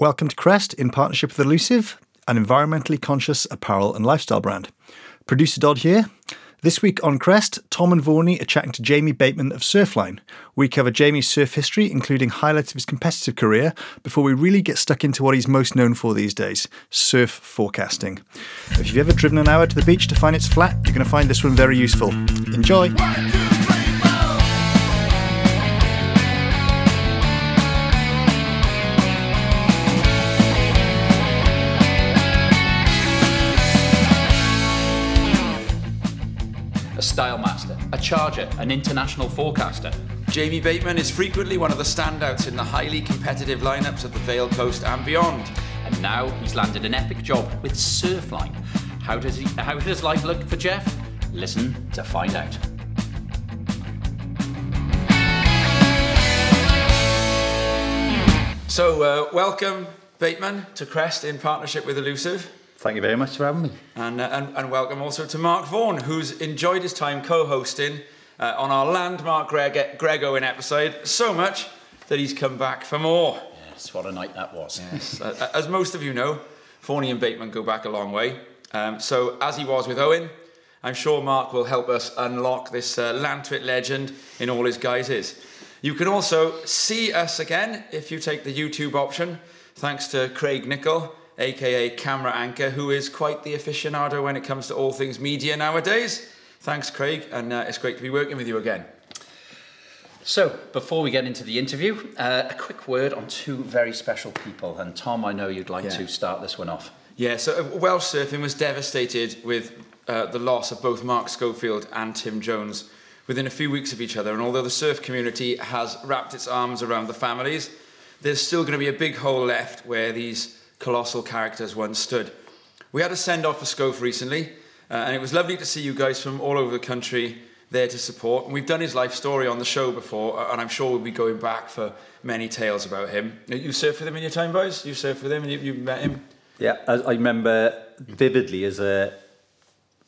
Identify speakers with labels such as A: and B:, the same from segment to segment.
A: Welcome to Crest in partnership with Elusive, an environmentally conscious apparel and lifestyle brand. Producer Dodd here. This week on Crest, Tom and Vaughny are chatting to Jamie Bateman of Surfline. We cover Jamie's surf history, including highlights of his competitive career, before we really get stuck into what he's most known for these days surf forecasting. If you've ever driven an hour to the beach to find it's flat, you're going to find this one very useful. Enjoy!
B: Charger, an international forecaster.
C: Jamie Bateman is frequently one of the standouts in the highly competitive lineups of the Vale Coast and beyond.
B: And now he's landed an epic job with Surfline. How does he how does life look for Jeff? Listen to find out.
C: So, uh, welcome, Bateman, to Crest in partnership with Elusive.
D: Thank you very much for having me.
C: And, uh, and, and welcome also to Mark Vaughan, who's enjoyed his time co hosting uh, on our landmark Greg, Greg Owen episode so much that he's come back for more.
B: Yes, what a night that was.
C: Yes. Uh, as most of you know, Vaughny and Bateman go back a long way. Um, so, as he was with Owen, I'm sure Mark will help us unlock this uh, Llantwit legend in all his guises. You can also see us again if you take the YouTube option, thanks to Craig Nicol, aka Camera Anchor, who is quite the aficionado when it comes to all things media nowadays. Thanks, Craig, and uh, it's great to be working with you again.
B: So, before we get into the interview, uh, a quick word on two very special people. And Tom, I know you'd like
C: Yeah.
B: to start this one off.
C: Yeah, so uh, Welsh Surfing was devastated with uh, the loss of both Mark Schofield and Tim Jones within a few weeks of each other. And although the surf community has wrapped its arms around the families, there's still going to be a big hole left where these colossal characters once stood. We had a send off for Scof recently, uh, and it was lovely to see you guys from all over the country there to support. And we've done his life story on the show before, uh, and I'm sure we'll be going back for many tales about him. You surfed with him in your time, boys? You surfed with him and you, you met him?
D: Yeah, I, I remember vividly as a,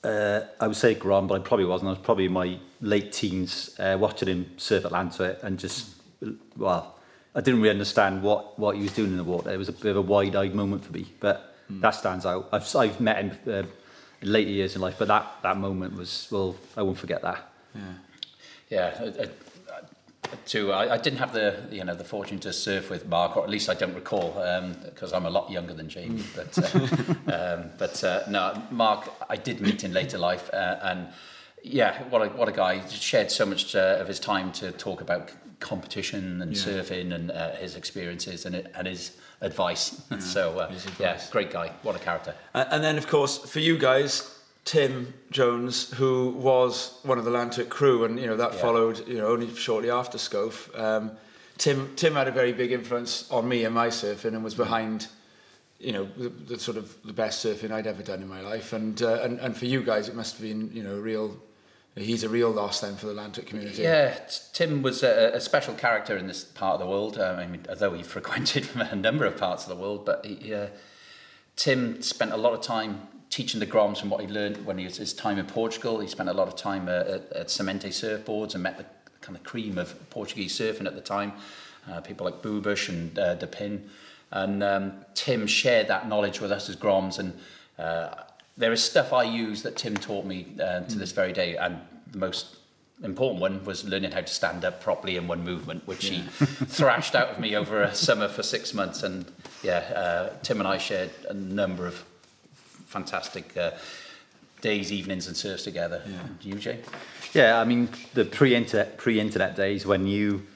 D: uh, I would say Grom, but I probably wasn't. I was probably in my late teens uh, watching him surf Atlanta and just, well, I didn't really understand what, what he was doing in the water. It was a bit of a wide-eyed moment for me, but that stands out. I've, I've met him uh, in later years in life, but that, that moment was, well, I won't forget that.
B: Yeah, uh, uh, to I, I didn't have the you know the fortune to surf with Mark, or at least I don't recall, because I'm a lot younger than Jamie. But uh, um, but uh, no, Mark, I did meet in later life, uh, and yeah, what a what a guy! He shared so much uh, of his time to talk about competition and
C: Yeah.
B: surfing and uh, his experiences and and his advice. so uh,
C: his
B: yeah, great guy. What a character.
C: And, then, of course, for you guys, Tim Jones, who was one of the Llantwit crew, and you know that
B: Yeah.
C: followed, you know, only shortly after Scof. Um, Tim Tim had a very big influence on me and my surfing, and was behind, you know, the, the sort of the best surfing I'd ever done in my life. And uh, and and for you guys, it must have been, you know, a real. He's a real loss then for the Llantwit community.
B: Yeah, Tim was a, a special character in this part of the world. Um, I mean, although he frequented a number of parts of the world, but he, uh, Tim spent a lot of time teaching the Groms from what he learned when he was his time in Portugal. He spent a lot of time uh, at, at Semente surfboards and met the kind of cream of Portuguese surfing at the time, uh, people like Boobush and uh, De Pin. And um, Tim shared that knowledge with us as Groms. And uh, there is stuff I use that Tim taught me uh, to this very day. And the most important one was learning how to stand up properly in one movement, which he thrashed out of me over a summer for six months. And yeah, uh, Tim and I shared a number of fantastic uh, days, evenings, and surfs together.
C: Yeah.
B: You, Jay?
D: Yeah, I mean the pre-internet pre-internet days when you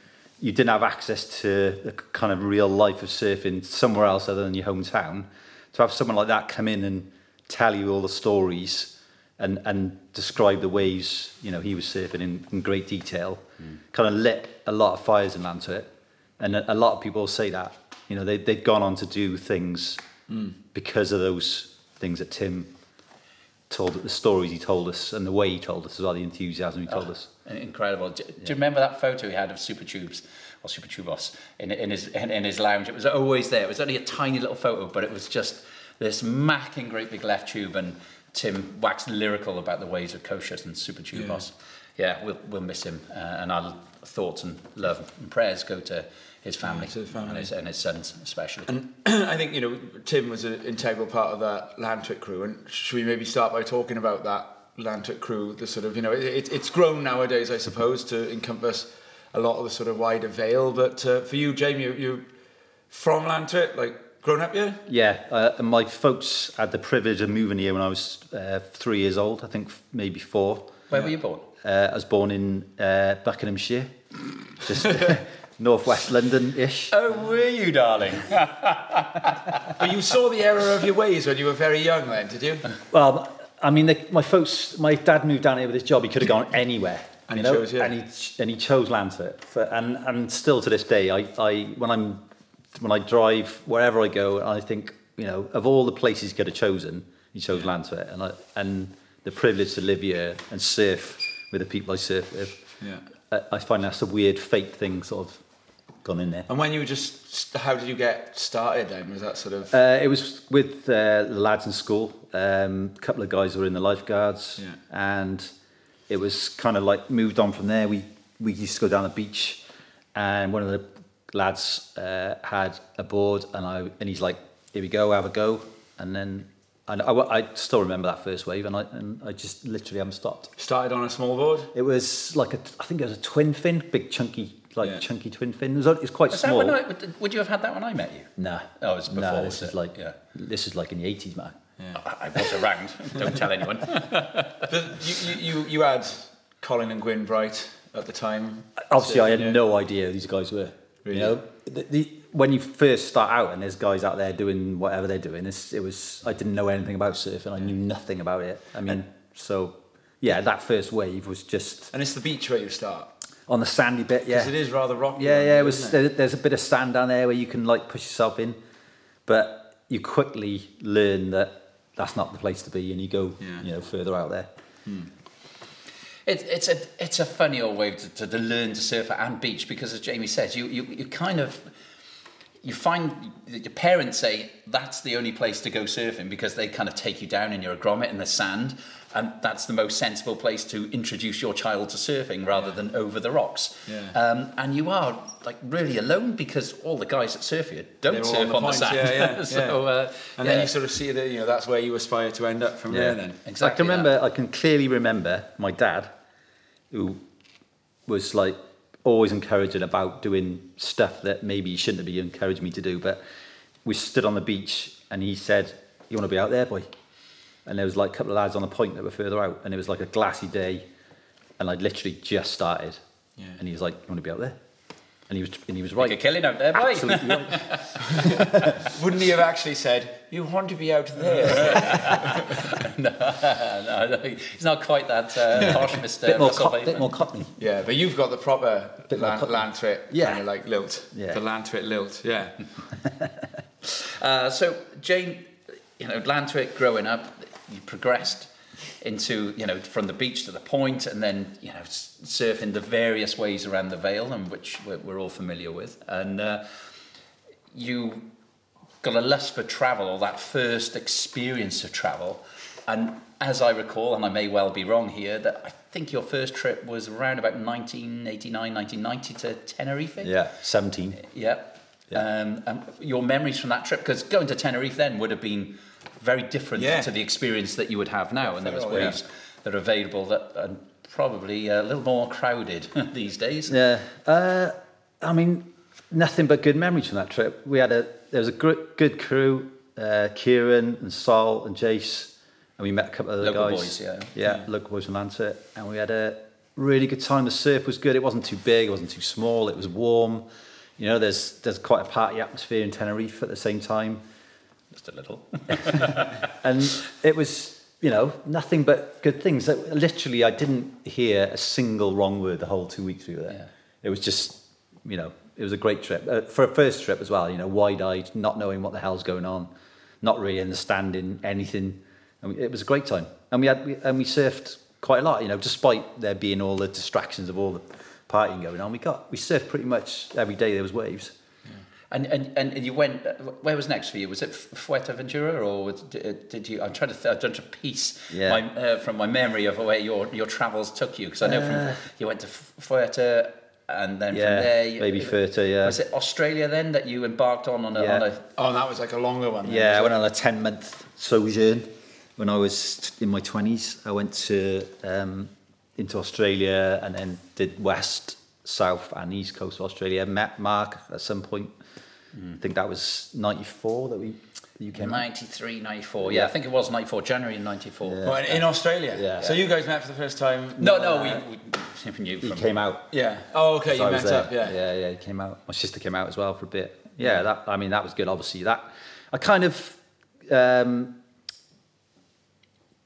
D: you didn't have access to the kind of real life of surfing somewhere else other than your hometown. To have someone like that come in and tell you all the stories and and describe the waves, you know, he was surfing in, in great detail, mm. kind of lit a lot of fires in Llantwit. And a, a lot of people say that, you know, they they'd gone on to do things mm. because of those things that Tim told the stories he told us and the way he told us as well, the enthusiasm he ah, told us.
B: Incredible. Do, do you remember that photo he had of Super Tubes or Super Tubos in, in his in, in his lounge? It was always there. It was only a tiny little photo, but it was just this macking great big left tube, and Tim waxed lyrical about the ways of Coxos and Super Tubos. Yeah, we'll we'll miss him, uh, and our thoughts and love and prayers go to his family,
C: to the family.
B: And, his, and his sons especially.
C: And I think, you know, Tim was an integral part of that Llantwit crew. And should we maybe start by talking about that Llantwit crew? The sort of, you know, it, it's grown nowadays, I suppose, to encompass a lot of the sort of wider Vale. But uh, for you, Jamie, you, you from Llantwit, like grown up here?
D: Yeah, uh, and my folks had the privilege of moving here when I was uh, three years old, I think maybe four.
B: Where were you born?
D: Uh, I was born in uh, Buckinghamshire, just northwest London-ish.
B: Oh, were you, darling?
C: But you saw the error of your ways when you were very young then, did you?
D: Well, I mean, the, my folks, my dad moved down here with his job. He could have gone anywhere.
C: And
D: you
C: he
D: know?
C: chose here.
D: And he and he chose Llantwit. For, and and still to this day, I, I when I'm when I drive wherever I go, I think you know of all the places he could have chosen, he chose Llantwit. And I and the privilege to live here and surf with the people I surf with.
C: Yeah.
D: I, I find that's a weird fate thing sort of gone in there.
C: And when you were just, how did you get started then? Was that sort of...
D: Uh, it was with uh, the lads in school. Um, a couple of guys were in the lifeguards,
C: Yeah.
D: and it was kind of like moved on from there. We we used to go down the beach, and one of the lads uh, had a board, and I and he's like, "Here we go, have a go," and then. And I, I still remember that first wave, and I and I just literally haven't stopped.
C: Started on a small board?
D: It was like a, I think it was a twin fin, big chunky, like
C: Yeah.
D: chunky twin fin. It was, it was quite
B: Was that
D: small.
B: when I, would you have had that when I met you?
D: Nah.
B: Oh, it was before,
D: Nah,
B: was
D: this is
B: it?
D: like
B: Yeah.
D: this is like in the eighties, man.
B: I, I was around. Don't tell anyone.
C: But you, you, you, you had Colin and Gwyn Bright at the time.
D: Obviously, I had
C: Yeah.
D: no idea who these guys were.
C: Really?
D: You know, the, the, when you first start out and there's guys out there doing whatever they're doing, it's, it was I didn't know anything about surfing. I knew nothing about it. I mean, so yeah, that first wave was just
C: And it's the beach where you start.
D: on the sandy bit. Yeah,
C: Because it is rather rocky.
D: yeah, yeah. It was there, there's a bit of sand down there where you can like push yourself in, but you quickly learn that that's not the place to be, and you go
C: Yeah.
D: you know further out there. Hmm.
B: It, it's a it's a funny old way to, to, to learn to surf and beach because, as Jamie says, you, you you kind of you find that your parents say that's the only place to go surfing because they kind of take you down in your grommet in the sand, and that's the most sensible place to introduce your child to surfing rather than over the rocks.
C: Yeah.
B: Um, and you are like really alone because all the guys that surf here don't
C: They're
B: surf on the,
C: points,
B: sand.
C: Yeah, yeah,
B: so,
C: yeah.
B: Uh,
C: and
B: yeah.
C: then you sort of see that, you know, that's where you aspire to end up from there then.
B: exactly.
D: I can remember, I can clearly remember my dad, who was like always encouraging about doing stuff that maybe he shouldn't have been encouraging me to do. But we stood on the beach and he said, "You want to be out there, boy?" And there was like a couple of lads on the point that were further out, and it was like a glassy day, and I'd literally just started.
C: Yeah.
D: And he was like, "You want to be out there?" And he was, and he was right.
B: Make a killing out there, boy.
D: Absolutely right.
C: Wouldn't he have actually said, you want to be out there?
B: no, no, he's not quite that uh, posh, Mr.
D: bit more,
B: Russell
D: co- bit more cockney.
C: yeah, but you've got the proper
D: Bit more
C: lan-
D: cut-
C: Llantwit
D: Yeah.
C: kind of like lilt.
D: Yeah.
C: The Llantwit lilt, yeah.
B: Uh, so, Jane, you know, Llantwit, growing up, you progressed into, you know, from the beach to the point, and then, you know, surfing the various ways around the Vale, and which we're, we're all familiar with. And uh, you got a lust for travel, or that first experience of travel. And as I recall, and I may well be wrong here, that I think your first trip was around about 1989, 1990 to Tenerife.
D: Yeah, seventeen.
B: Yeah.
D: Yeah.
B: Um, and your memories from that trip, because going to Tenerife then would have been very different
C: Yeah.
B: to the experience that you would have now, and there was
C: Oh, yeah.
B: that are available that are probably a little more crowded these days.
D: Yeah. Uh, I mean, nothing but good memories from that trip. We had a there was a gr- good crew, uh, Kieran and Sol and Jace, and we met a couple of other
B: Local
D: guys.
B: boys, yeah.
D: yeah, local boys from Lancet, and we had a really good time. The surf was good. It wasn't too big. It wasn't too small. It was warm. You know, there's there's quite a party atmosphere in Tenerife at the same time,
B: Just a little.
D: and it was you know nothing but good things. Literally, I didn't hear a single wrong word the whole two weeks we were there.
B: Yeah.
D: It was just you know it was a great trip uh, for a first trip as well. You know, wide-eyed, not knowing what the hell's going on, not really understanding anything. And we, it was a great time, and we had we, and we surfed quite a lot. You know, despite there being all the distractions of all the partying going on, we got we surfed pretty much every day. There was waves.
B: And, and, and you went, where was next for you? Was it Fuerteventura or did did you, I'm trying to, th- I'm trying to piece
D: Yeah.
B: my, uh, from my memory of where your, your travels took you. Because I know
D: Uh.
B: from, you went to Fuerte, and then
D: Yeah,
B: from there, you-
D: Baby Furter, yeah.
B: Was it Australia then that you embarked on on a,
D: Yeah.
B: on a
C: Oh, that was like a longer one. then,
D: Yeah, I
C: was
D: went on a 10 month sojourn when I was in my 20s. I went to um, into Australia and then did west, south, and east coast of Australia. Met Mark at some point. I think that was 94 that we that you came
B: 93, 94. Yeah, I think it was 94, January 94.
C: it? Well, in Australia.
D: Yeah.
C: So you guys met for the first time.
B: No, no, we, we we knew
D: He
B: from
D: came out.
C: Yeah. Oh, okay.
D: So
C: you
D: I
C: met up. Yeah.
D: yeah, yeah. He came out. My sister came out as well for a bit. Yeah, that. I mean, that was good. Obviously, that I kind of um,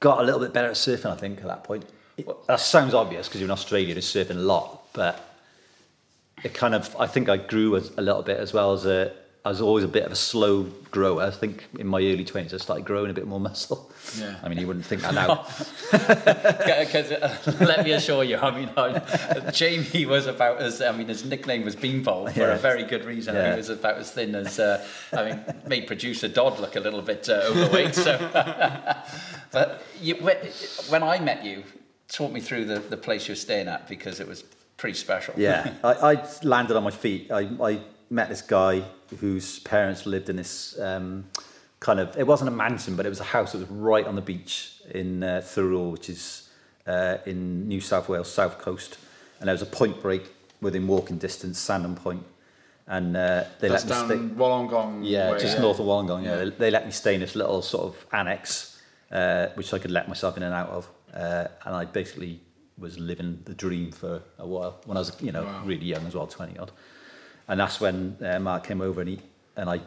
D: got a little bit better at surfing. I think at that point. It, that sounds obvious because you're in Australia, you're surfing a lot, but it kind of. I think I grew as, a little bit as well as a. I was always a bit of a slow grower. I think in my early twenties, I started growing a bit more muscle.
C: Yeah.
D: I mean, you wouldn't think that now.
B: Because uh, let me assure you, I mean, I, Jamie was about as I mean, his nickname was Beanpole for
D: Yeah.
B: a very good reason.
D: Yeah.
B: He was about as thin as uh, I mean, made producer Dodd look a little bit uh, overweight. So, but you, when, when I met you, talk me through the, the place you were staying at because it was pretty special.
D: Yeah, I, I landed on my feet. I, I met this guy whose parents lived in this um, kind of, it wasn't a mansion, but it was a house that was right on the beach in uh, Thirroul, which is uh, in New South Wales, south coast. And there was a point break within walking distance, Sandon Point. And uh, they
C: That's
D: let me
C: down
D: stay.
C: Wollongong.
D: Yeah,
C: way,
D: just north of Wollongong. Yeah, They, they let me stay in this little sort of annex, uh, which I could let myself in and out of, uh, and I basically was living the dream for a while when I was, you know,
C: Wow.
D: really young as well, twenty odd, and that's when uh, Mark came over and he and I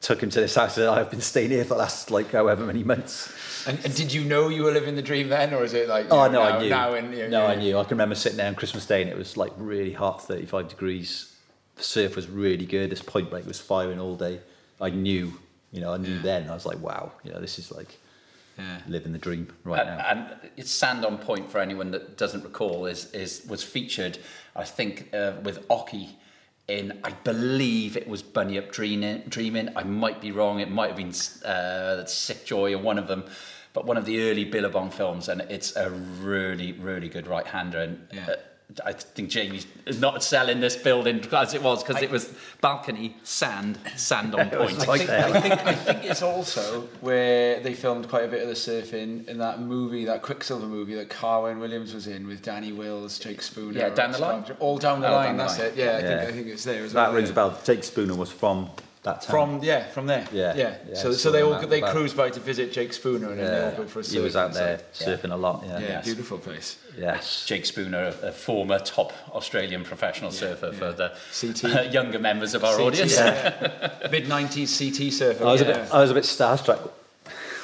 D: took him to this house that I've been staying here for the last like however many months.
C: And, and did you know you were living the dream then, or is it like?
D: Oh
C: know,
D: no,
C: now,
D: I knew.
C: Now in, you know,
D: no,
C: yeah.
D: I knew. I can remember sitting there on Christmas Day and it was like really hot, thirty-five degrees. The surf was really good. This point break was firing all day. I knew, you know, I knew
C: Yeah.
D: then. I was like, wow, you know, this is like
C: Yeah.
D: living the dream right
B: and,
D: now.
B: and it's Sandon Point for anyone that doesn't recall is is was featured, I think, uh, with Occy in I believe it was Bunyip Dreaming. Dreaming. I might be wrong. It might have been uh, Sik Joy or one of them, but one of the early Billabong films, and it's a really really good right hander. And
C: Yeah.
B: I think Jamie's not selling this building as it was because it was balcony, sand, sand on point.
D: like
C: I think. I think I think it's also where they filmed quite a bit of the surfing in that movie, that Quiksilver movie that Carwyn Williams was in with Danny Wills, Jake Spooner.
B: Yeah, Down the Line?
C: All down the
B: Oh,
C: line.
B: Down the
C: that's
B: Line.
C: it. Yeah, I
D: Yeah.
C: think I think it's there as well.
D: that rings
C: yeah.
D: a bell. Jake Spooner was from that town.
C: From yeah, from there.
D: Yeah,
C: yeah.
D: yeah,
C: so
D: I
C: so they all
D: out
C: they
D: about-
C: cruised by to visit Jake Spooner and then they all go for a surf.
D: he was out there
C: stuff.
D: surfing a lot. Yeah.
C: Yeah,
B: Yes.
C: beautiful place.
D: Yes.
B: Jake Spooner, a, a former top Australian professional surfer for the
C: CT.
B: uh, younger members of our
C: CT,
B: audience.
C: yeah. Mid nineties CT surfer.
D: I was
C: yeah.
D: a bit. I was a bit starstruck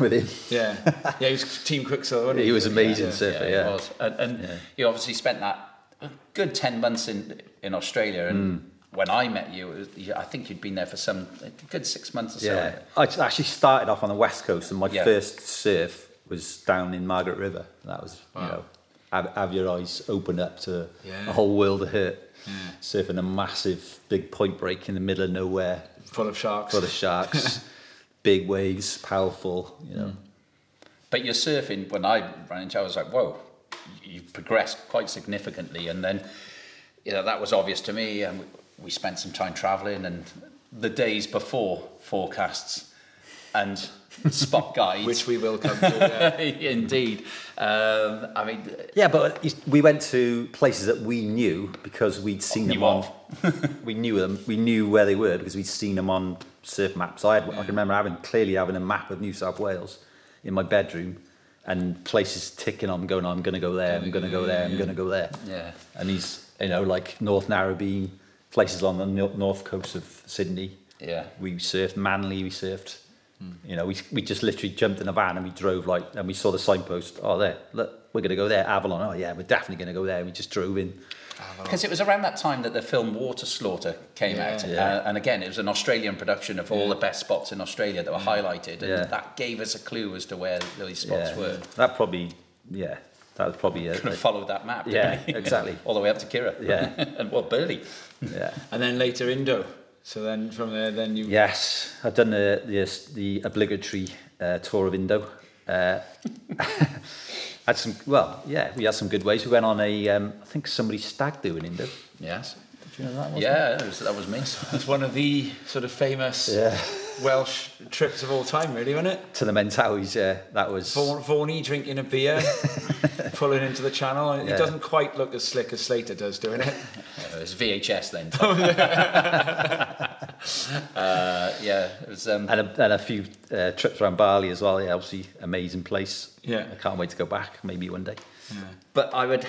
D: with him.
C: yeah, yeah. He was Team Quiksilver. wasn't
D: He was amazing
C: Yeah.
D: surfer.
B: Yeah,
D: Yeah.
B: it was. And, and
D: Yeah.
B: you obviously spent that a good 10 months in, in Australia. And
D: Mm.
B: When I met you, it was, I think you'd been there for some a good six months or so.
D: Yeah, I t- actually started off on the west coast, and my
B: Yeah.
D: first surf was down in Margaret River. That was,
C: Wow.
D: you know, have, have your eyes open up to
C: Yeah.
D: a whole world of hurt.
C: Yeah.
D: Surfing a massive big point break in the middle of nowhere,
C: Full of sharks.
D: full of sharks, big waves, powerful. You know, mm.
B: But you're surfing, when I ran into, it, I was like, whoa, you've progressed quite significantly. And then, you know, that was obvious to me. And we, we spent some time traveling and the days before forecasts and spot guides.
C: which we will come to. Yeah.
B: Indeed. Um, I mean,
D: yeah, but we went to places that we knew because we'd seen them on. we knew them. We knew where they were because we'd seen them on surf maps. I had, I can remember having clearly having a map of New South Wales in my bedroom, and places ticking on, going, I'm going to go there. I'm going to go there. I'm going to go there.
B: yeah.
D: And he's, you know, like North Narrabeen, places on the north coast of Sydney.
B: Yeah.
D: We surfed Manly. We surfed. You know, we, we just literally jumped in a van and we drove like, and we saw the signpost. Oh, there, look, we're going to go there. Avalon. Oh, yeah, we're definitely going to go there. We just drove in.
B: Because it was around that time that the film Water Slaughter came
C: Yeah.
B: out.
D: Yeah.
B: Uh, and again, it was an Australian production of all the best spots in Australia that were highlighted. And
D: Yeah.
B: that gave us a clue as to where those spots
D: yeah,
B: were.
D: that probably, yeah, that was probably a,
B: Could have followed that map. didn't
D: Yeah, exactly.
B: all the way up to Kirra.
D: Yeah.
B: and well, Burleigh.
D: yeah.
C: and then later Indo. So then from there, then you.
D: Yes, I've done the the, the obligatory uh, tour of Indo. Uh, had some well, yeah, we had some good ways. We went on a, um, I think somebody's stag do in Indo.
B: Yes.
D: Do you know that one?
B: Yeah, that was, that was me.
C: That's one of the sort of famous
D: Yeah.
C: Welsh trips of all time, really, wasn't it?
D: To the Mentawais, yeah. That was.
C: Vaughan, Vaughny drinking a beer, pulling into the channel. and
D: Yeah.
C: It doesn't quite look as slick as Slater does doing it.
B: Uh, it was VHS then. uh, yeah, it was. Um,
D: And a, and a few uh, trips around Bali as well. Yeah, obviously, amazing place.
C: Yeah.
D: I can't wait to go back, maybe one day. Yeah.
B: But I would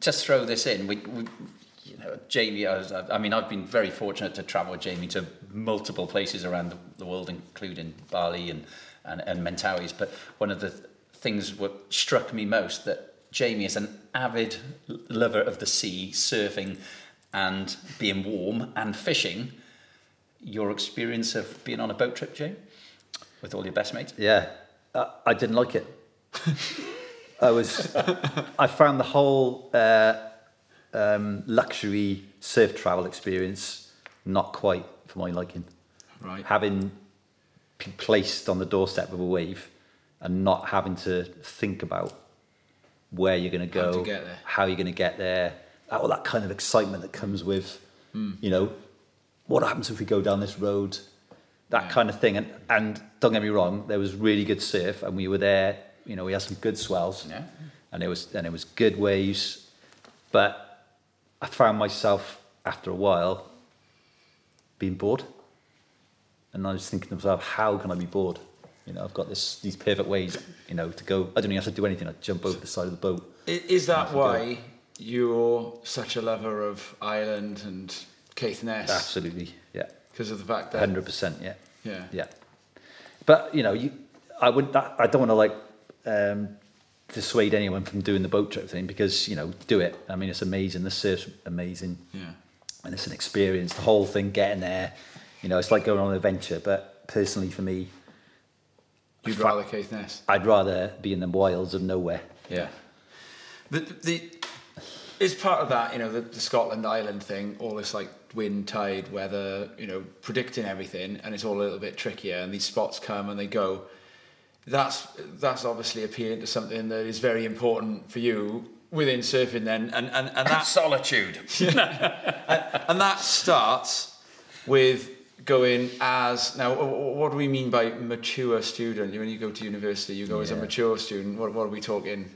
B: just throw this in. We, we you know, Jamie. I, I mean, I've been very fortunate to travel with Jamie to multiple places around the, the world, including Bali and and, and Mentawais. But one of the th- things what struck me most that Jamie is an avid lover of the sea, surfing, and being warm and fishing. Your experience of being on a boat trip, Jamie, with all your best mates.
D: Yeah, I, I didn't like it. I was, I found the whole uh, um, luxury surf travel experience not quite for my liking.
C: Right.
D: Having been placed on the doorstep of a wave and not having to think about where you're going to go,
C: get
D: how you're going to get there, all that kind of excitement that comes with, you know, what happens if we go down this road, that
C: Yeah.
D: kind of thing. And, and don't get me wrong, there was really good surf, and we were there. You know, we had some good swells,
B: Yeah.
D: and it was and it was good waves. But I found myself after a while being bored, and I was thinking to myself, how can I be bored? You know, I've got this these perfect ways, you know, to go. I don't even have to do anything. I jump over the side of the boat.
C: Is that
D: we go.
C: why you're such a lover of Ireland and Caithness?
D: Absolutely, yeah,
C: Because of the fact that.
D: hundred percent, yeah.
C: Yeah.
D: Yeah, but you know, you, I would. I don't want to like um, dissuade anyone from doing the boat trip thing because you know, do it. I mean, it's amazing. The surf's amazing,
C: Yeah.
D: and it's an experience. The whole thing, getting there, you know, it's like going on an adventure. But personally, for me,
C: You'd rather Caithness?
D: I'd rather be in the wilds of nowhere.
C: Yeah. The, the, is part of that, you know, the, the Scotland Island thing, all this like wind, tide, weather, you know, predicting everything, and it's all a little bit trickier, and these spots come and they go. That's that's obviously appealing to something that is very important for you within surfing then, and, and, and that
B: Solitude.
C: and that starts with going as now. wh- wh- What do we mean by mature student? When you go to university, you go as a mature student. What, what are we talking?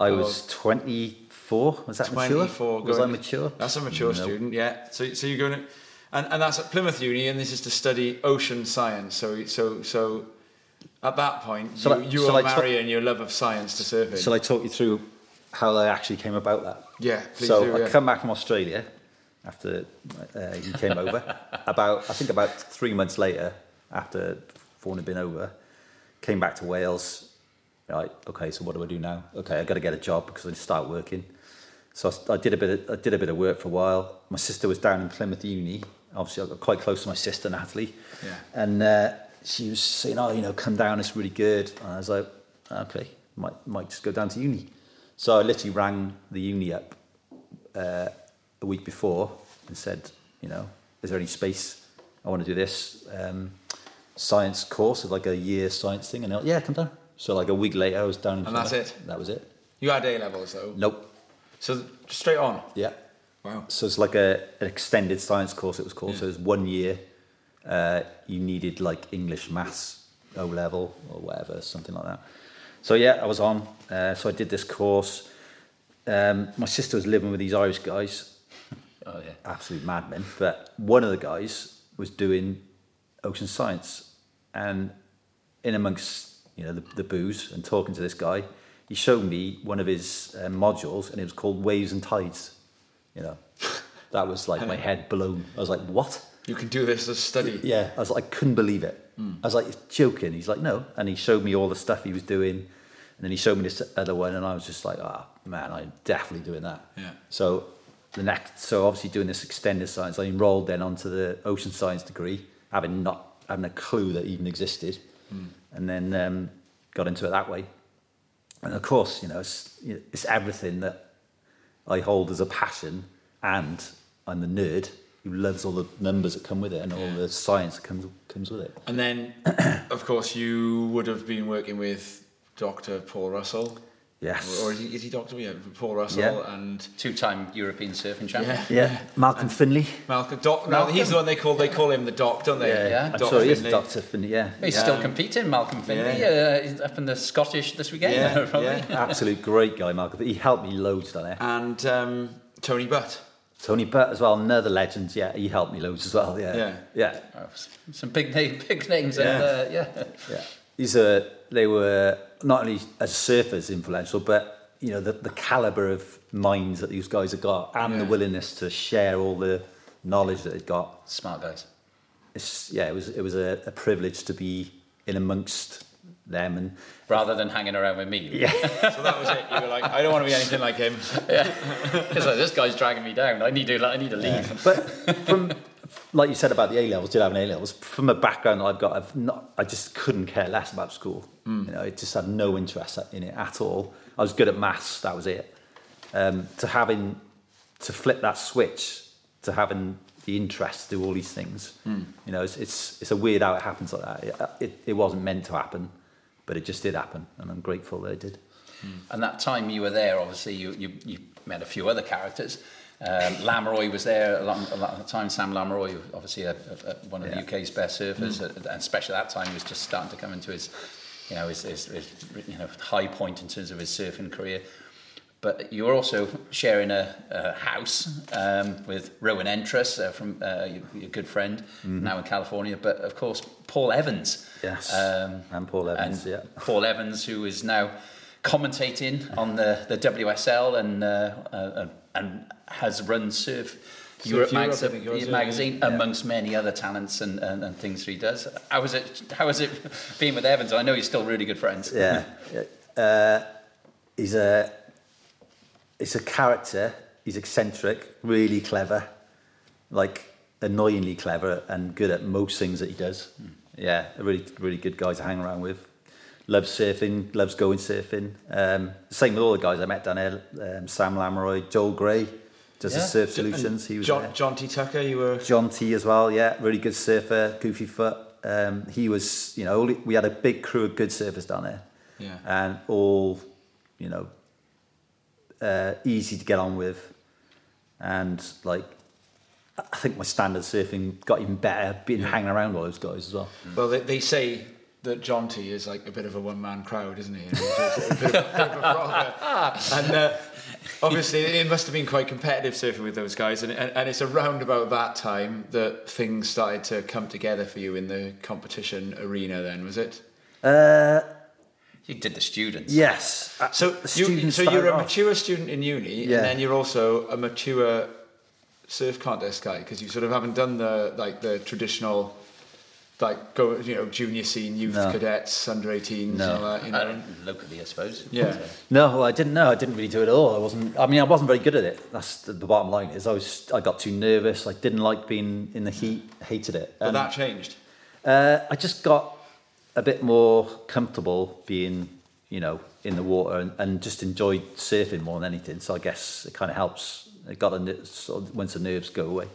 D: I was 24. Was that mature?
C: 24.
D: Was I mature?
C: That's a mature
D: No.
C: student, yeah. So, so you're going to, and, and that's at Plymouth Uni, and this is to study ocean science. So, so, so at that point,
D: Shall
C: you,
D: I-
C: you
D: shall
C: are
D: I ta-
C: marrying your love of science to surfing.
D: Shall I talk you through how I actually came about that?
C: Yeah, please
D: so
C: do.
D: I
C: yeah.
D: come back from Australia after uh, you came over. about I think about three months later, after Vaughan had been over, came back to Wales. Right, okay. So what do I do now? Okay, I got to get a job because I just start working. So I, I did a bit. Of, I did a bit of work for a while. My sister was down in Plymouth Uni. Obviously, I got quite close to my sister Natalie.
C: Yeah.
D: And uh, she was saying, "Oh, you know, come down. It's really good." And I was like, "Okay, might might just go down to uni." So I literally rang the uni up uh, a week before and said, "You know, is there any space? I want to do this um, science course, like a year science thing." And they're like, "Yeah, come down." So like a week later, I was down in.
C: And that's it?
D: That was it.
C: You had A levels though.
D: Nope.
C: So straight on.
D: Yeah.
C: Wow.
D: So it's like a an extended science course. It was called. So it was one year. Uh, you needed like English, maths, O level or whatever, something like that. So yeah, I was on. Uh, so I did this course. Um, my sister was living with these Irish guys,
B: Oh yeah.
D: absolute madmen. But one of the guys was doing ocean science, and in amongst you know the, the booze and talking to this guy, he showed me one of his uh, modules, and it was called Waves and Tides. You know, that was like my head blown. I was like, what?
C: You can do this as a study.
D: Yeah, I was like, I couldn't believe it. I was like, "You're joking. He's like, no. And he showed me all the stuff he was doing. And then he showed me this other one, and I was just like, ah, man, I'm definitely doing that.
C: Yeah.
D: So the next, so obviously doing this extended science, I enrolled then onto the ocean science degree, having not having a clue that even existed, and then um, got into it that way. And of course, you know, it's, it's everything that I hold as a passion, and I'm the nerd who loves all the numbers that come with it and all the science that comes comes with it.
C: And then, of course, you would have been working with Dr. Paul Russell.
D: Yes.
C: Or, or is he, is he Doctor? Yeah, Paul Russell
D: Yeah.
C: and
B: Two-time European surfing champion.
C: yeah,
D: Yeah, Malcolm Finley.
C: Malcolm. Doc, no, he's the one they call they call him the Doc, don't they?
B: Yeah.
D: I'm
C: Doc
D: sorry, it's
C: Finley.
D: Doctor Finley. Yeah,
B: He's
D: yeah.
B: still competing, Malcolm Finley,
C: Yeah.
B: uh, he's up in the Scottish this weekend.
C: Yeah,
B: probably.
C: yeah.
D: absolute great guy, Malcolm. He helped me loads down there.
C: And um, Tony Butt.
D: Tony Butt as well, another legend. Yeah, he helped me loads as well. Yeah,
C: Yeah.
D: yeah,
B: Some big name, big names.
C: Yeah.
B: And, uh, yeah.
D: yeah. These are they were not only as surfers influential, but you know the the caliber of minds that these guys have got, and the willingness to share all the knowledge that they've got.
B: Smart guys.
D: It's yeah, it was it was a, a privilege to be in amongst them and
B: Rather than hanging around with me.
D: yeah.
C: So that was it. You were like, I don't want to be anything like him. Yeah.
B: It's like, this guy's dragging me down. I need to, I need to leave.
D: But from like you said about the A levels, did have an A levels. From a background that I've got, I've not. I just couldn't care less about school. You know, I just had no interest in it at all. I was good at maths. That was it. Um, to having to flip that switch to having the interest to do all these things. You know, it's, it's it's a weird how it happens like that. It, it, it wasn't meant to happen, but it just did happen, and I'm grateful that it did.
B: And that time you were there, obviously, you, you, you met a few other characters. Um, Lamiroy was there a lot, a lot of the time. Sam Lamiroy, obviously a, a, one of
D: Yeah.
B: the UK's best surfers, uh, and especially at that time, he was just starting to come into his, you know, his, his, his you know, high point in terms of his surfing career. But you're also sharing a, a house um, with Rowan Entras uh, from uh, your, your good friend now in California. But of course, Paul Evans.
D: Yes,
B: Um,
D: and Paul Evans.
B: and
D: yeah.
B: Paul Evans, who is now commentating on the, the WSL and uh, uh, and has run Surf Europe,
C: Europe,
B: Mags-
C: I think it was, yeah,
B: magazine
D: yeah.
B: amongst many other talents and, and, and things he does. How was it? How was it being with Evans? I know you're still really good friends.
D: yeah. yeah. Uh, he's a he's a character. He's eccentric, really clever, like annoyingly clever, and good at most things that he does. Yeah, a really really good guy to hang around with. Loves surfing, loves going surfing. Um, same with all the guys I met down there. Um, Sam Lamiroy, Joel Gray, does the surf solutions. He was there.
C: John, John T. Tucker, you were.
D: John T as well, yeah, really good surfer, goofy foot. Um, he was, you know, we had a big crew of good surfers down there,
C: Yeah.
D: and all, you know, uh, easy to get on with, and like, I think my standard surfing got even better being hanging around all those guys as well.
C: Well, they, they say that John T is like a bit of a one man crowd, isn't he? And he's just a bit of, bit of a frogger. and uh, obviously, it must have been quite competitive surfing with those guys. And, and, and it's around about that time that things started to come together for you in the competition arena, then, was it?
D: Uh,
B: You did the students.
D: yes. Uh,
C: So,
D: the
C: you,
D: students
C: so you're
D: started
C: a
D: off-
C: mature student in uni,
D: Yeah.
C: and then you're also a mature surf contest guy because you sort of haven't done the like the traditional, like go you know junior scene, youth
D: No.
C: cadets, under 18s,
D: No.
C: and all that, you know.
B: Uh, locally, I suppose.
C: Yeah.
B: But,
D: No, I didn't know. I didn't really do it at all. I wasn't. I mean, I wasn't very good at it. That's the, the bottom line. Is I was. I got too nervous. I didn't like being in the heat. Hated it.
C: But that changed.
D: uh, I just got a bit more comfortable being, you know, in the water and, and just enjoyed surfing more than anything. So I guess it kind of helps. It got a once the nerves go away.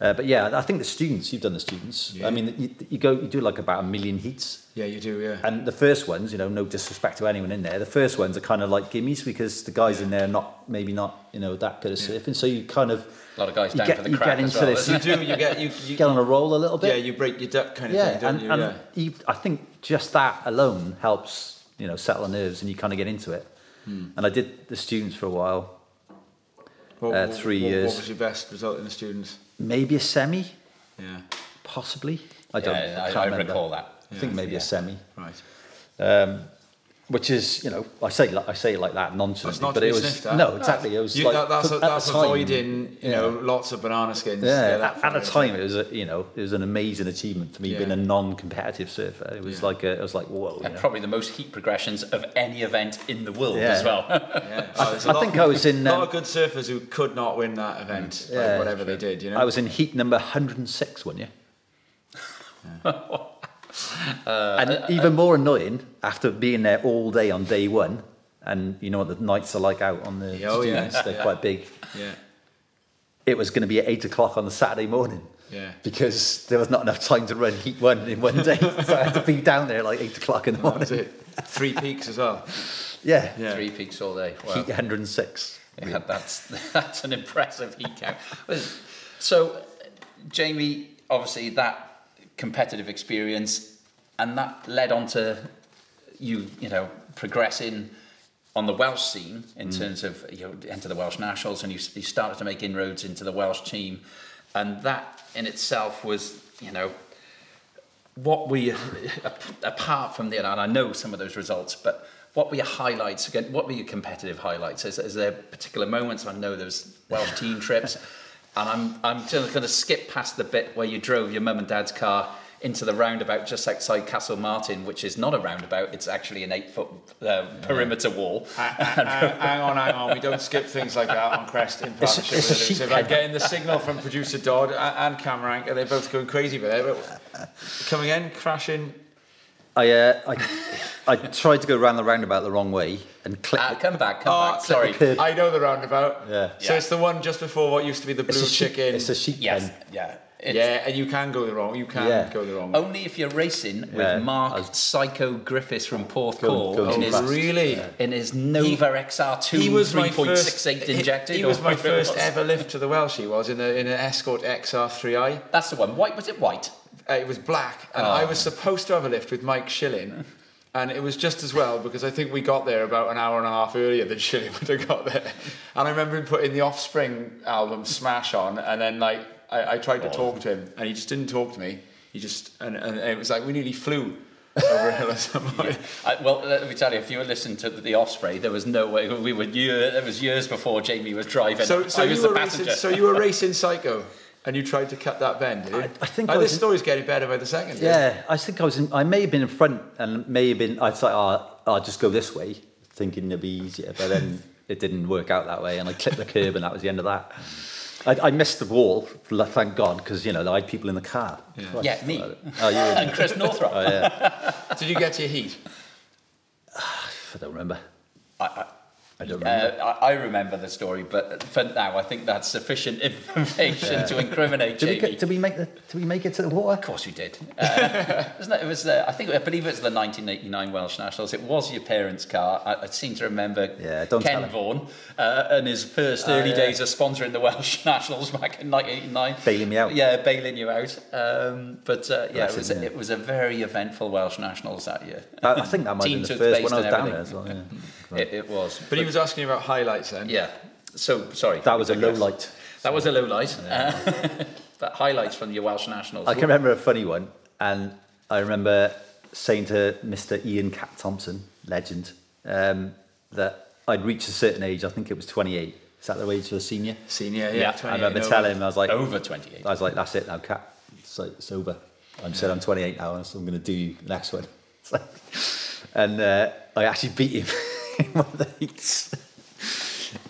D: Uh, but yeah, I think the students. You've done the students.
C: Yeah.
D: I mean, you, you go. You do like about a million heats.
C: Yeah, you do, yeah.
D: And the first ones, you know, no disrespect to anyone in there, the first ones are kind of like gimmies because the guys in there are not maybe not, you know, that good at surfing. So you kind of
B: A lot of guys down
D: get,
B: for the
D: you
B: crack
D: get into
B: well,
D: this,
C: you do, you get, you,
D: you
C: you,
D: get on a roll a little bit.
C: yeah, you break your duck kind of
D: yeah,
C: thing, don't
D: and,
C: you?
D: and you, I think just that alone helps, you know, settle the nerves and you kind of get into it.
C: Hmm.
D: And I did the students for a while,
C: What-
D: uh, three
C: what,
D: years.
C: What was your best result in the students?
D: Maybe a semi,
C: Yeah,
D: possibly. I don't.
B: Yeah,
D: I,
B: I,
D: can't
B: I recall that.
D: I think maybe
B: Yeah.
D: a semi.
C: right.
D: um, which is you know I say like I say like that nonsense, but it was
C: at.
D: no exactly it was
C: You,
D: like
C: that, that's a,
D: at the
C: that's
D: time-
C: avoiding, you know, lots of banana skins.
D: Yeah,
C: that
D: at, at the time it was a, you know it was an amazing achievement for me
C: Yeah.
D: being a non-competitive surfer. It was
C: Yeah.
D: like a, it was like whoa. You
B: And
D: know?
B: probably the most heat progressions of any event in the world
D: Yeah.
B: as well.
C: Yeah. There's a
D: I
C: lot-
D: think I was in,
C: A lot
D: um,
C: of good surfers who could not win that event, like whatever they did, you know.
D: I was in heat number 106 one year. Uh, and uh, even uh, more annoying after being there all day on day one, and you know what the nights are like out on the
C: Oh, yeah.
D: students, they're quite big.
C: yeah,
D: It was going to be at eight o'clock on the Saturday morning.
C: yeah.
D: because there was not enough time to run heat one in one day. so I had to be down there like eight o'clock in the
C: That was
D: morning.
C: it. Three peaks as well.
D: Yeah.
C: Yeah.
B: Three peaks all day. Wow.
D: Heat 106.
B: Yeah, that's that's an impressive heat count. So, Jamie, obviously that competitive experience, and that led on to you, you know, progressing on the Welsh scene in mm. terms of you know enter the Welsh nationals, and you, you started to make inroads into the Welsh team, and that in itself was, you know, what you, apart from the, and I know some of those results, but what were your highlights again? What were your competitive highlights? Is, is there particular moments? I know there's Welsh team trips, and I'm I'm just going to skip past the bit where you drove your mum and dad's car into the roundabout just outside Castle Martin, which is not a roundabout; it's actually an eight-foot uh, perimeter wall.
C: hang, on, hang on. We don't skip things like that on Crest in partnership
D: it's
C: with Elusive. I'm getting the signal from producer Dodd and, and Cameron Anchor. They're both going crazy with it. But coming in, crashing.
D: I, uh, I, I tried to go round the roundabout the wrong way and clipped
B: Ah, come back, come
C: Oh,
B: back. Sorry.
D: curb.
C: I know the roundabout.
D: Yeah.
C: So
B: Yeah.
C: it's the one just before what used to be the blue
D: It's a sheep,
C: chicken.
D: it's a sheep
B: Yes.
D: pen.
B: Yeah. It's-
C: yeah, and you can go the wrong. You can
D: Yeah.
C: go the wrong. way.
B: Only if you're racing with
D: Yeah,
B: Mark
D: I was-
B: Psycho Griffiths from Porthcawl
D: Go-
B: in,
D: too
B: his,
D: fast.
C: really?
B: in his Nova XR2
C: He was my
B: 3.68
C: first.
B: injected.
C: He, he
B: or
C: was my
B: whatever it
C: first ever lift to the Welsh. He was in, a, in an Escort XR3i.
B: That's the one. White was it white?
C: Uh, it was black, and
B: Oh.
C: I was supposed to have a lift with Mike Schilling, and it was just as well because I think we got there about an hour and a half earlier than Schilling would have got there. And I remember him putting the Offspring album Smash on, and then like I, I tried to talk to him, and he just didn't talk to me. He just and, and it was like we nearly flew over a hill or something.
B: I, well, let me tell you, if you were listening to the Offspring, there was no way. We were year, it was years before Jamie was driving.
C: So, so
B: I
C: you
B: was
C: were
B: the
C: racing. So you were racing Psycho, and you tried to cut that bend, did you?
D: I- I think
C: Like,
D: I
C: this
D: was in-
C: story's getting better by the second. dude.
D: Yeah, I think I was. In, I may have been in front, and may have been. I thought, oh, ah, I'll just go this way, thinking it'd be easier. But then it didn't work out that way, and I clipped the curb, and that was the end of that. I, I missed the wall, thank God, because you know I had people in the car. Christ,
B: Yeah, me.
D: Oh, you
B: and Chris Northrop.
D: Oh yeah.
C: Did you get to your heat?
D: I don't remember.
B: I, I,
D: don't
B: uh,
D: remember.
B: I, I remember the story, but for now, I think that's sufficient information to incriminate
D: did we,
B: Jamie.
D: get, did we make the? Did we make it to the water?
B: Of course we did. Uh, it? it was the, I think I believe it was the 1989 Welsh Nationals. It was your parents' car. I, I seem to remember
D: Yeah, don't
B: Ken. Vaughan uh, and his first early
D: yeah.
B: days of sponsoring the Welsh Nationals back in 1989.
D: Bailing me out.
B: Yeah, bailing you out. Um, but uh, yeah, it was,
D: yeah.
B: it was a very eventful Welsh Nationals that year.
D: I, I think that might have been the first one I was down there as well.
B: everything.
D: Yeah.
B: It, it was.
C: But he was asking about highlights then.
B: Yeah. So, sorry.
D: That was a low light.
B: That was a low light. Uh, but highlights from your Welsh Nationals.
D: I can remember a funny one, and I remember saying to Mr. Ian Cat Thompson, legend, um, that I'd reached a certain age. I think it was 28. Is that the age for a senior?
C: Senior,
B: Yeah,
C: yeah.
B: I
C: 28
D: I remember telling him, I was like,
B: Over 28.
D: I was like, that's it now, Cat. It's, like, it's over. I'm said I'm 28 now, so I'm going to do you the next one. Like, and uh, I actually beat him in one of the heats.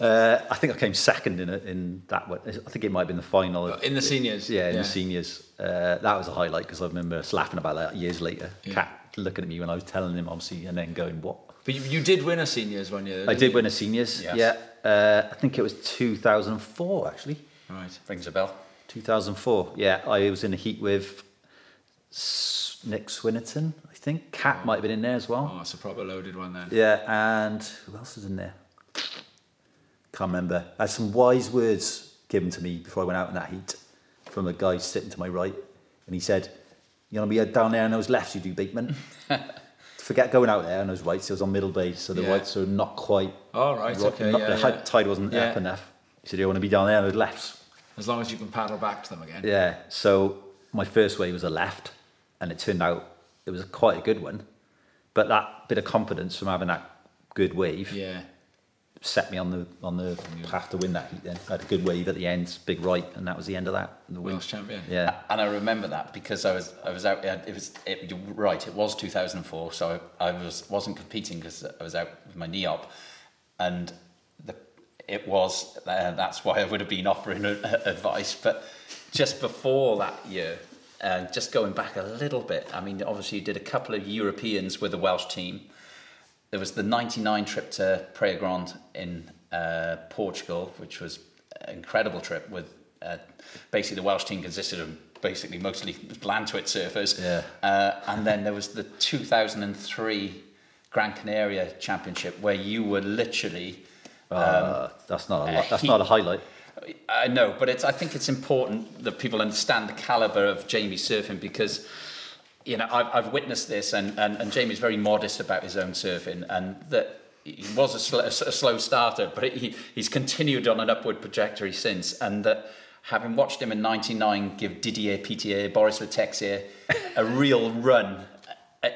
D: Uh, I think I came second in, a, in that one. I think it might have been the final. of-
C: In the seniors?
D: Yeah, in
C: Yeah.
D: the seniors. Uh, that was a highlight because I remember us laughing about that years later.
C: Yeah.
D: Cat looking at me when I was telling him, obviously, and then going, what?
C: But you, you did win a seniors one year.
D: I
C: didn't you?
D: win a seniors.
B: Yes.
D: Yeah. Uh, I think it was 2004, actually.
C: Right.
B: Rings a bell.
D: 2004. Yeah, I was in a heat with S- Nick Swinnerton, I think. Cat oh. might have been in there as well.
C: Oh, it's a proper loaded one then.
D: Yeah, and who else was in there? Can't remember. I had some wise words given to me before I went out in that heat from a guy sitting to my right. And he said, You want to be down there on those lefts you do, Bateman? Forget going out there on those rights. It was on middle base, so the
C: Yeah.
D: rights are not quite.
C: Oh, right, okay,
D: not-
C: yeah,
D: the
C: yeah.
D: tide wasn't
C: Yeah.
D: up enough. He said, You want to be down there on those lefts?
C: As long as you can paddle back to them again.
D: Yeah, so my first wave was a left, and it turned out it was quite a good one. But that bit of confidence from having that good wave
C: Yeah.
D: set me on the on the path to win that heat. Then I had a good wave at the end, big right, and that was the end of that. The.
C: Welsh champion.
D: Yeah,
B: And I remember that because I was I was out. It was it, right. It was 2004, so I, I was wasn't competing because I was out with my knee up, and the it was uh, that's why I would have been offering uh, advice. But just before that year, uh, just going back a little bit. I mean, obviously you did a couple of Europeans with the Welsh team. There was the 99 trip to Praia Grande in uh, Portugal, which was an incredible trip with uh, basically the Welsh team consisted of basically mostly Llantwit surfers.
D: Yeah.
B: Uh, and then there was the 2003 Gran Canaria Championship where you were literally.
D: Uh, that's not a that's not a highlight.
B: I know, but it's. I think it's important that people understand the caliber of Jamie surfing because, you know, I've, I've witnessed this, and, and, and Jamie's very modest about his own surfing, and that he was a, sl- a slow starter, but he, he's continued on an upward trajectory since, and that having watched him in '99 give Didier Piter, Boris Le Texier, a real run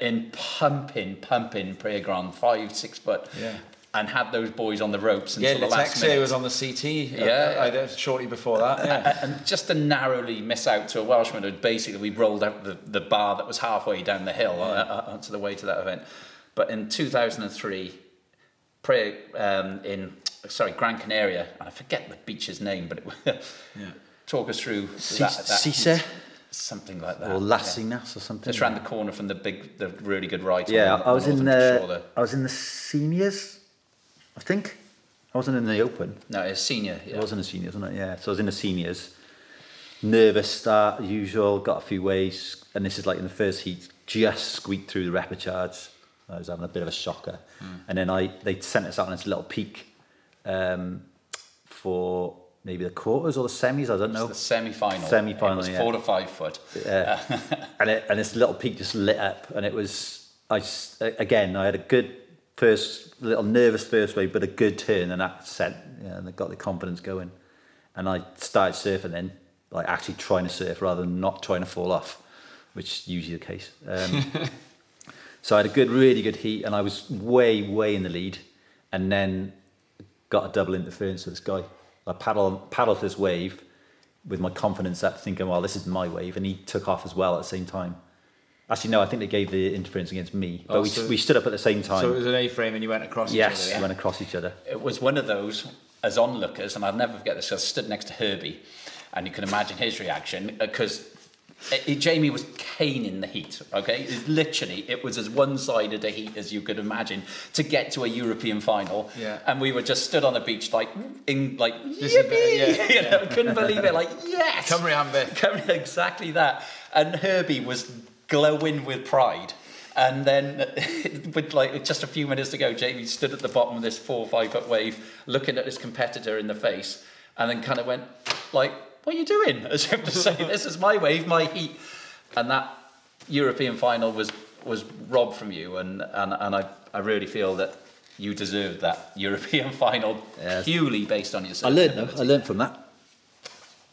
B: in pumping, pumping Prague five, six foot.
C: Yeah.
B: And had those boys on the ropes
C: Yeah,
B: until the last minute.
C: was on the CT.
B: Yeah.
C: uh, uh, shortly before that. Yeah.
B: And just to narrowly miss out to a Welshman who basically we rolled out the, the bar that was halfway down the hill uh, uh, to the way to that event. But in 2003, Prague, um, in sorry Gran Canaria, and I forget the beach's name, but it,
C: Yeah.
B: talk us through
D: C-
B: that, that something like that.
D: Or
B: yeah.
D: Lassinas or something.
B: Just round the corner from the big, the really good right.
D: Yeah, I was in the
B: there.
D: I was in the seniors, I think. I wasn't in the open.
B: No, it's senior. Yeah.
D: It wasn't a seniors, wasn't it? Yeah. So I was in the seniors. Nervous start, usual. Got a few ways, and this is like in the first heat, just squeaked through the repechage. I was having a bit of a shocker, and then I they sent us out on this little peak um, for maybe the quarters or the semis. I don't
B: It's
D: know.
B: the semi-final.
D: Semi-final,
B: It was
D: yeah.
B: four to five foot.
D: Yeah. and it, and this little peak just lit up, and it was I s- again I had a good first little nervous first wave, but a good turn, and that sent yeah, and it got the confidence going, and I started surfing then, like actually trying to surf rather than not trying to fall off, which is usually the case. Um, so I had a good, really good heat, and I was way, way in the lead, and then got a double interference with this guy. I paddled paddled this wave with my confidence up, thinking, well, this is my wave, and he took off as well at the same time. Actually, no, I think they gave the interference against me, but
C: Oh,
D: we,
C: so-
D: we stood up at the same time.
C: So it was an A-frame and you went across
D: yes,
C: each other.
D: went across each other.
B: it was one of those as onlookers, and I'll never forget this, I stood next to Herbie, and you can imagine his reaction uh, because uh, Jamie was caning the heat. Okay, it, literally, it was as one-sided a heat as you could imagine to get to a European final.
C: Yeah.
B: and we were just stood on the beach like in like yippee,
C: yeah,
B: you know, couldn't believe it. Like yes,
C: Cymru.
B: Coming exactly that. And Herbie was glowing with pride. And then, with like just a few minutes to go, Jamie stood at the bottom of this four or five foot wave, looking at his competitor in the face, and then kind of went like, "What are you doing?" As if to say, "This is my wave, my heat." And that European final was was robbed from you, and and, and I, I really feel that you deserved that European final
D: Yes.
B: purely based on your.
D: I learned though. I learned from that.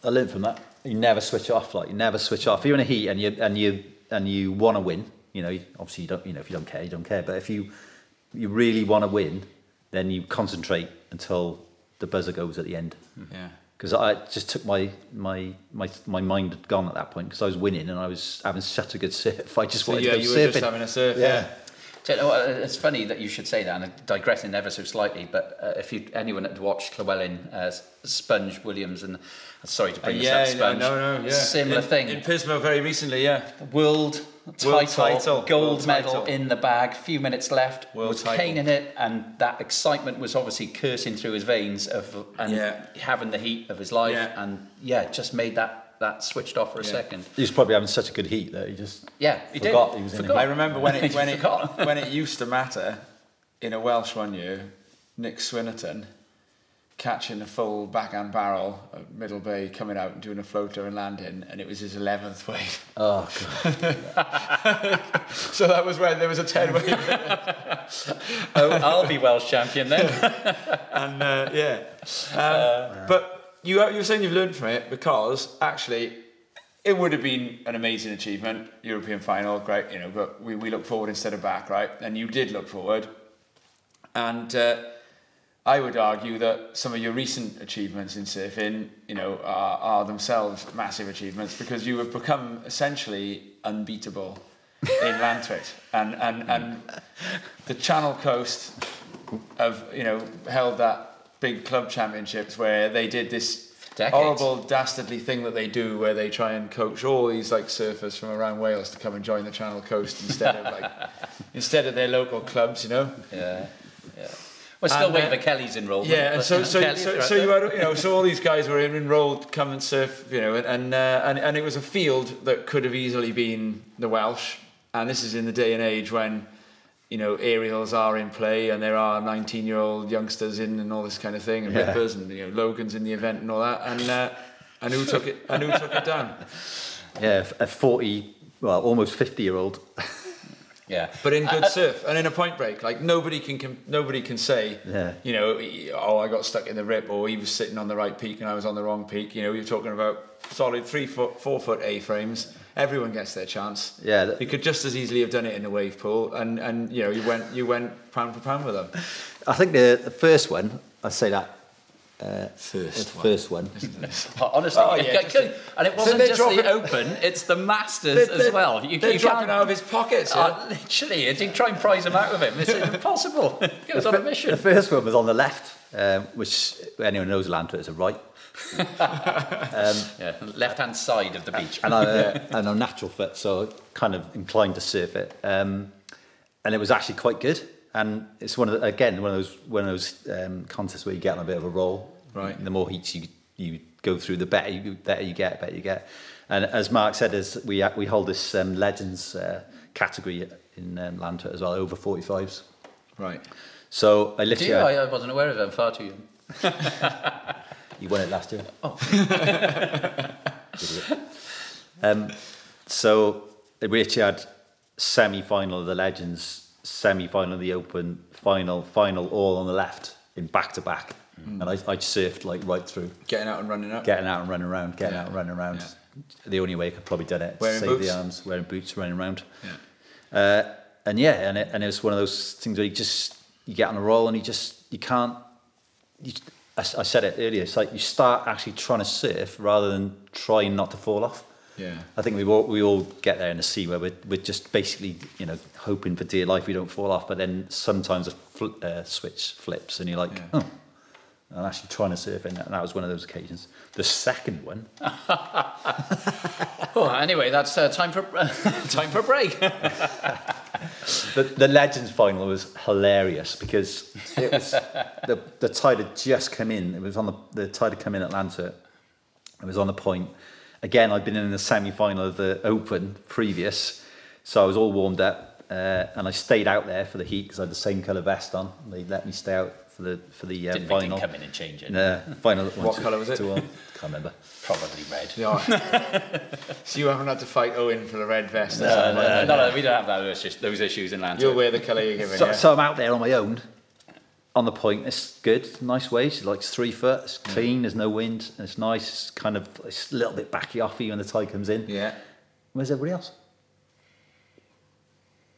D: I learned from that. You never switch off. Like you never switch off. You're in a heat and you and you and you want to win, you know, obviously you don't. You know, if you don't care, you don't care. But if you you really want to win, then you concentrate until the buzzer goes at the end.
C: Yeah.
D: Because I just took my my my my mind had gone at that point because I was winning and I was having such a good surf. I just
C: So
D: wanted
C: yeah,
D: to go
C: you were just having a surf.
D: Yeah.
C: Yeah.
B: Do you know It's funny that you should say that, and I'm digressing ever so slightly. But uh, if you anyone had watched Llewellyn, uh, Sponge Williams, and sorry to
C: Uh,
B: bring
C: yeah,
B: this up,
C: no,
B: Sponge,
C: no, no, yeah.
B: similar
C: in,
B: thing.
C: In Pismo very recently, yeah.
B: world title,
C: World title,
B: gold
C: world
B: medal
C: title.
B: in the bag. Few minutes left.
C: World
B: was
C: title.
B: caning it, and that excitement was obviously coursing through his veins of and
C: Yeah.
B: having the heat of his life,
C: Yeah.
B: and yeah, just made that that switched off for a
C: Yeah.
B: second.
D: He was probably having such a good heat that he just
B: Yeah, he
D: Forgot
B: did.
D: he was in a
B: Forgot.
C: I remember when it when it when it used to matter in a Welsh one year, Nick Swinnerton catching a full backhand barrel at Middle Bay, coming out and doing a floater and landing, and it was his eleventh wave.
D: oh god.
C: So that was when there was a ten wave,
B: oh, I'll be Welsh champion then.
C: and uh, yeah. Um, but you you were saying you've learned from it because actually. It would have been an amazing achievement, European final, great, you know. But we, we look forward instead of back, right? And you did look forward, and uh, I would argue that some of your recent achievements in surfing, you know, are, are themselves massive achievements because you have become essentially unbeatable in Llantwit, and and and the Channel Coast have you know held that big club championships where they did this
B: Decades.
C: horrible dastardly thing that they do where they try and coach all these like surfers from around Wales to come and join the Channel Coast instead of like instead of their local clubs, you know.
B: Yeah, yeah. We're still
C: And,
B: waiting
C: uh,
B: for Kelly's enrollment.
C: Yeah, and so so
B: Kelly's
C: so,
B: right
C: so you had you know so all these guys were enrolled come and surf you know and and, uh, and and it was a field that could have easily been the Welsh and this is in the day and age when you know, aerials are in play and there are 19 year old youngsters in and all this kind of thing and
D: Yeah.
C: rippers and you know Logan's in the event and all that and uh, and who took it and who took it down
D: Yeah, a 40, well, almost 50 year old.
B: Yeah.
C: but in good
B: Uh,
C: surf and in a point break like nobody can, can nobody can say
D: Yeah.
C: you know oh I got stuck in the rip or he was sitting on the right peak and I was on the wrong peak you know you're talking about solid three foot four foot A frames everyone gets their chance
D: Yeah, that-
C: you could just as easily have done it in a wave pool and and you know you went you went pound for pound with them
D: I think the, the first one, I'd say that.
C: First
D: the first one.
B: Honestly,
C: Oh, yeah,
B: it could- and it wasn't
C: they're
B: just
C: dropping-
B: the Open; it's the Masters
C: They're-
B: as
C: they're-
B: well. You,
C: they're
B: you
C: dropping out of his pockets yeah?
B: Uh, literally, you do try and prize them out of him. It's impossible. He was on a mission.
D: The
B: mission.
D: first one was on the left, um, which anyone knows Llantwit is a right.
B: Yeah, left-hand side of the beach.
D: And, I, uh, and I'm natural fit, so kind of inclined to surf it. Um, and it was actually quite good. And it's one of the, again one of those one of those um, contests where you get on a bit of a roll.
C: Right.
D: The more heats you you go through, the better you better you get, better you get. And as Mark said, as we we hold this um, legends uh, category in um, Llantwit as well, over 45s.
C: right
D: So I
B: Do
D: literally
B: you? I, I wasn't aware of it. I'm far too young.
D: You won it last year. Oh. um, so we actually had semi-final of the Legends, semi-final of the Open, final, final, all on the left in back-to-back. And I, I surfed like right through,
C: getting out and running up
D: getting out and running around, getting
C: Yeah.
D: out and running around.
C: Yeah.
D: The only way I could probably done it,
C: Wearing
D: save
C: boots?
D: the arms, wearing boots, running around.
C: yeah
D: Uh, and yeah, and it, and it was one of those things where you just you get on a roll and you just you can't. You, I, I said it earlier. It's like you start actually trying to surf rather than trying not to fall off.
C: Yeah.
D: I think we all we all get there in a sea where we're, we're just basically you know hoping for dear life we don't fall off, but then sometimes a fl- uh, switch flips and you're like,
C: Yeah.
D: oh. I'm actually trying to surf in it, and that was one of those occasions. The second one,
B: Oh, anyway, that's uh, time for time for a break.
D: The, the Legends final was hilarious because it was the, the tide had just come in. It was on the, the tide had come in Atlanta. It was on the point. Again, I'd been in the semi final of the Open previous, so I was all warmed up uh, and I stayed out there for the heat because I had the same colour vest on. They let me stay out for the for the uh,
B: Didn't make
D: final.
B: him come in and change it.
D: No, final.
C: What colour was it?
D: Two on. Can't remember.
B: Probably red.
C: Yeah. so you haven't had to fight Owen for the red vest. or
B: No,
C: something
B: no,
C: like that?
B: no, no, we don't have that, those, just those issues in Llantwit.
C: You'll wear the colour you're given.
D: So,
C: yeah?
D: so I'm out there on my own, on the point. It's good, nice waves. It's like three foot. It's clean. There's no wind. And it's nice. It's kind of it's a little bit backy offy when the tide comes in.
C: yeah.
D: Where's everybody else?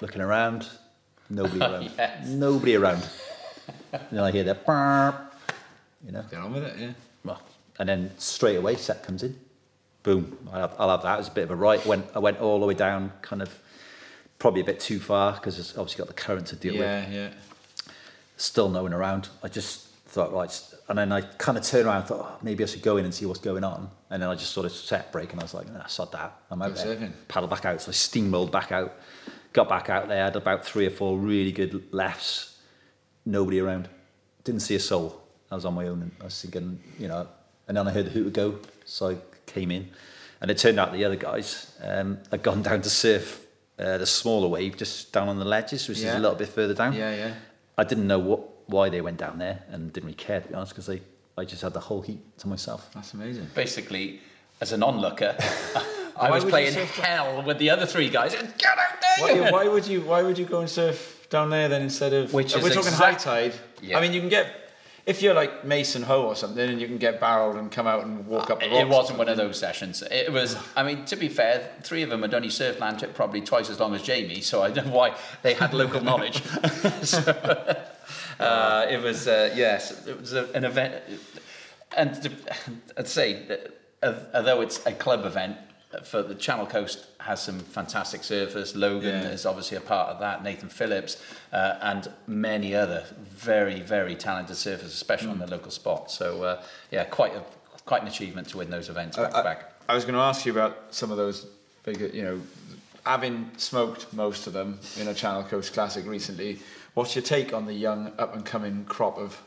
D: Looking around, nobody around.
B: Yes.
D: Nobody around. and then I hear that, burp, you know.
C: Get on with it, yeah.
D: Well, and then straight away, set comes in. Boom. I'll have, I'll have that. It was a bit of a right. Went, I went all the way down, kind of probably a bit too far because it's obviously got the current to deal with.
C: Yeah, yeah.
D: Still no one around. I just thought, right, and then I kind of turned around and thought, oh, maybe I should go in and see what's going on. And then I just sort of set break and I was like, nah, sod that. I'm out there. Paddle back out. So I steamrolled back out, got back out there, had about three or four really good lefts, nobody around. Didn't see a soul. I was on my own and I was thinking, you know, and then I heard the hooter go, so I came in. And it turned out the other guys um, had gone down to surf uh, the smaller wave just down on the ledges, which is a little bit further down.
C: Yeah, yeah.
D: I didn't know what why they went down there and didn't really care to be honest because they I just had the whole heat to myself.
C: That's amazing.
B: Basically, as an onlooker, I
C: Why
B: was playing hell with the other three guys. Get out there!
C: Why, why would you why would you go and surf down there then instead of
B: Which
C: uh,
B: is
C: we're talking
B: exact-
C: high tide.
B: Yeah.
C: I mean you can get if you're like Mason Ho or something and you can get barreled and come out and walk up the rocks.
B: It wasn't one of those sessions. It was, I mean, to be fair, three of them had only surfed Llantwit probably twice as long as Jamie, so I don't know why they had local knowledge. so, uh, it was, uh, yes, it was a, an event. And to, I'd say, that, uh, although it's a club event, for the Channel Coast has some fantastic surfers. Logan
C: Yeah.
B: is obviously a part of that. Nathan Phillips uh, and many other very very talented surfers, especially on the local spot. So uh, yeah, quite a quite an achievement to win those events back to
C: I,
B: back.
C: I was going to ask you about some of those bigger, you know, having smoked most of them in a Channel Coast Classic recently. What's your take on the young up and coming crop of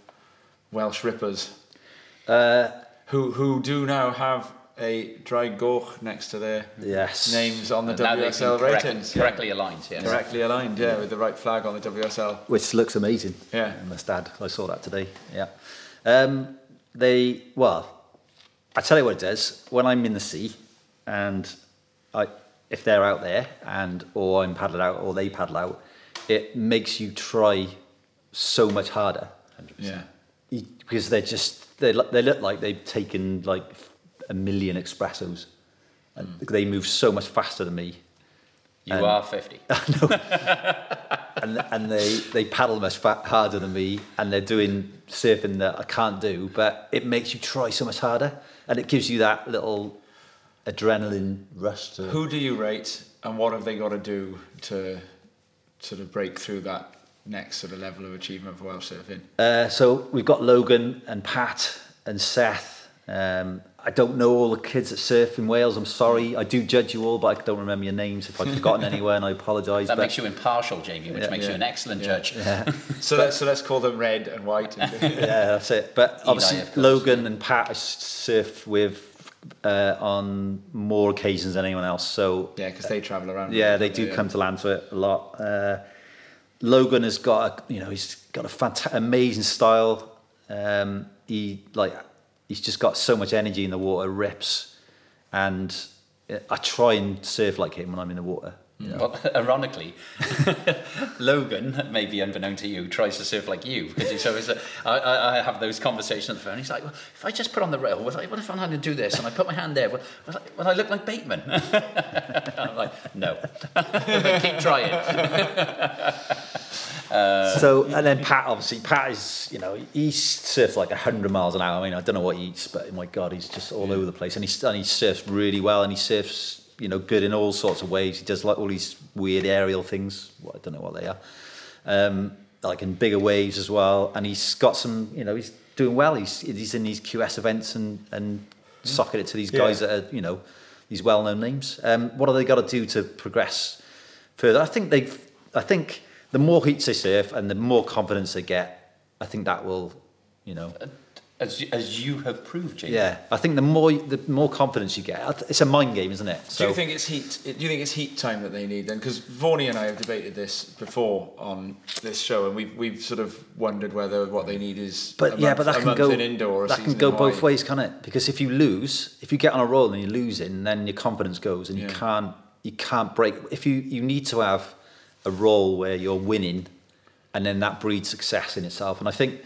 C: Welsh rippers
D: Uh,
C: who who do now have a Ddraig Goch next to their
D: Yes.
C: names on the
B: And
C: WSL
B: correct-
C: ratings.
B: correctly aligned. Yes.
C: Correctly aligned, yeah, with the right flag on the WSL.
D: which looks amazing.
C: Yeah.
D: I must add, I saw that today. Yeah. Um, they well, I tell you what it does. When I'm in the sea, and I, if they're out there, and or I'm paddled out, or they paddle out, it makes you try so much harder.
C: Yeah.
D: You- because they're just they they look like they've taken like a million espressos, and they move so much faster than me.
B: You
D: And-
B: are 50.
D: and and they they paddle much fa- harder than me, and they're doing surfing that I can't do. But it makes you try so much harder, and it gives you that little adrenaline rush. To,
C: Who do you rate, and what have they got to do to sort of break through that next sort of level of achievement for Welsh surfing?
D: Uh, so we've got Logan and Pat and Seth. Um, I don't know all the kids that surf in Wales. I'm sorry. I do judge you all, but I don't remember your names. If I've forgotten anywhere, and I apologise.
B: That
D: but
B: makes you impartial, Jamie, which
D: Yeah,
B: makes
C: yeah,
B: you an excellent
C: yeah.
B: judge.
C: So let's so let's call them red and white. And
D: yeah, that's it. But obviously,
B: of course.
D: Logan and Pat I s- surf with uh, on more occasions than anyone else. So
C: yeah, because they travel around.
D: Yeah, they do
C: Yeah.
D: come to Llantwit a lot. Uh, Logan has got, a, you know, he's got a fantastic, amazing style. Um, he like, he's just got so much energy in the water, rips, and I try and surf like him when I'm in the water.
B: Well, ironically, Logan, maybe unbeknown to you, tries to surf like you because he's always. Uh, I, I, have those conversations on the phone. He's like, well, "If I just put on the rail, what, what if I'm having to do this and I put my hand there? Will, will, I, will I look like Bateman?" I'm like, "No, keep trying."
D: so and then Pat, obviously, Pat is, you know, he surfs like hundred miles an hour. I mean, I don't know what he eats, but my God, he's just all over the place, and he and he surfs really well, and he surfs, you know, good in all sorts of ways. He does like all these weird aerial things. Well, I don't know what they are, um, like in bigger waves as well. And he's got some, you know, he's doing well. He's he's in these QS events and and socking it to these guys
C: Yeah.
D: that are, you know, these well-known names. Um, what have they got to do to progress further? I think they've. I think the more heats they surf and the more confidence they get, I think that will, you know,
B: As, you- as you have proved, Jamie.
D: yeah. I think the more the more confidence you get, it's a mind game, isn't it?
C: Do you think it's heat? Do you think it's heat time that they need then? Because Vaughny and I have debated this before on this show, and we've we've sort of wondered whether what they need is
D: But
C: a
D: yeah,
C: month,
D: but that can go
C: in indoor or
D: that can go both ways, can it? Because if you lose, if you get on a roll and you're losing, then your confidence goes, and you can't you can't break. If you you need to have a roll where you're winning, and then that breeds success in itself. And I think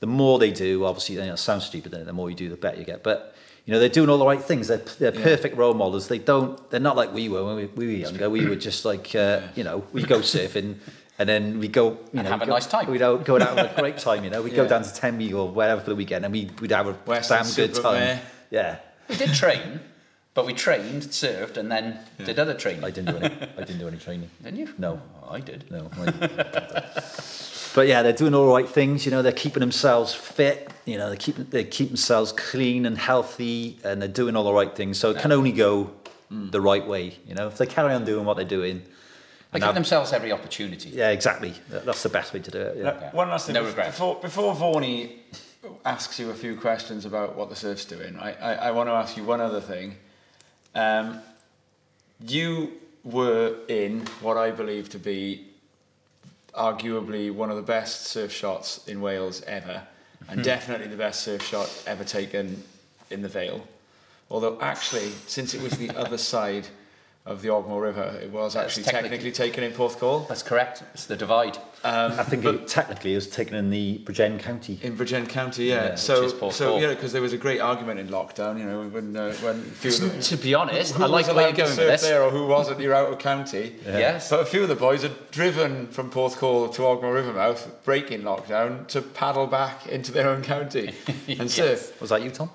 D: the more they do, obviously, you know, it sounds stupid. The more you do, the better you get. But you know, they're doing all the right things. They're they're
C: Yeah.
D: perfect role models. They don't. They're not like we were when we, we were younger. We were just like uh, you know, we go surfing. And then we go, you
B: And
D: know,
B: have a
D: go-
B: nice time.
D: We'd go go out have a great time, you know. We'd go down to Tenby or wherever for the weekend, and we, we'd have a
C: Western
D: damn good time. Yeah,
B: We did train, but we trained, served, and then did other training.
D: I didn't do any. I didn't do any training.
B: Didn't you?
D: No.
B: Oh, I did.
D: No. I- but yeah, they're doing all the right things. You know, they're keeping themselves fit. You know, they keep they keep themselves clean and healthy, and they're doing all the right things. So it can only go the right way. You know, if they carry on doing what they're doing.
B: They give themselves every opportunity.
D: yeah, exactly. That's the best way to do it. Yeah.
C: Now, One last thing.
B: No
C: bef-
B: regrets.
C: Before, before Vaughny asks you a few questions about what the surf's doing, I, I, I want to ask you one other thing. Um, you were in what I believe to be arguably one of the best surf shots in Wales ever, and hmm. definitely the best surf shot ever taken in the Vale. Although actually, since it was the other side of the Ogmore River, it was
B: That's
C: actually
B: technically-
C: technically taken in Porthcawl.
B: That's correct. It's the divide.
C: Um,
D: I think it, technically it was taken in the Bridgend County.
C: In Bridgend County, yeah.
B: Yeah,
C: so,
B: which is Port
C: so yeah, because there was a great argument in lockdown. You know, when uh, when a few of the,
B: to be honest,
C: who
B: I like the way you're
C: allowed to
B: going with this.
C: there or who wasn't. You're out of county.
B: Yes.
C: But a few of the boys had driven from Porthcawl to Ogmore Rivermouth, breaking lockdown, to paddle back into their own county and
B: Yes.
C: surf.
D: Was that you, Tom?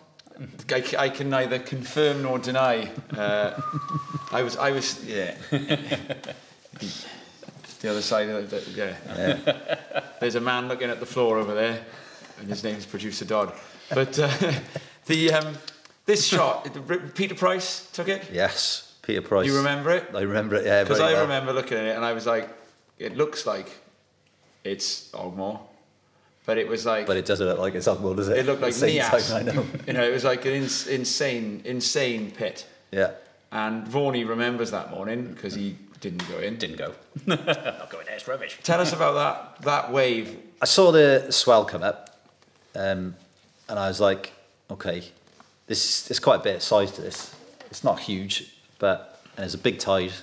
C: I, I can neither confirm nor deny. Uh, I was, I was, yeah. the other side of the, yeah. There's a man looking at the floor over there, and his name's Producer Dodd. But uh, the um, this shot, Peter Price took it.
D: Yes, Peter Price.
C: You remember it?
D: I remember it. Yeah,
C: Because I
D: well.
C: remember looking at it and I was like, it looks like it's Ogmore, but it was like
D: But it doesn't look like it's unwell, does it?
C: it looked like Nias.
D: time, I know.
C: you know, it was like an ins- insane, insane pit.
D: Yeah.
C: And Vaughan remembers that morning because he didn't go in.
B: Didn't go. Not going there, it's rubbish.
C: Tell us about that that wave.
D: I saw the swell come up, um, and I was like, okay, this there's quite a bit of size to this. It's not huge, but and there's a big tide.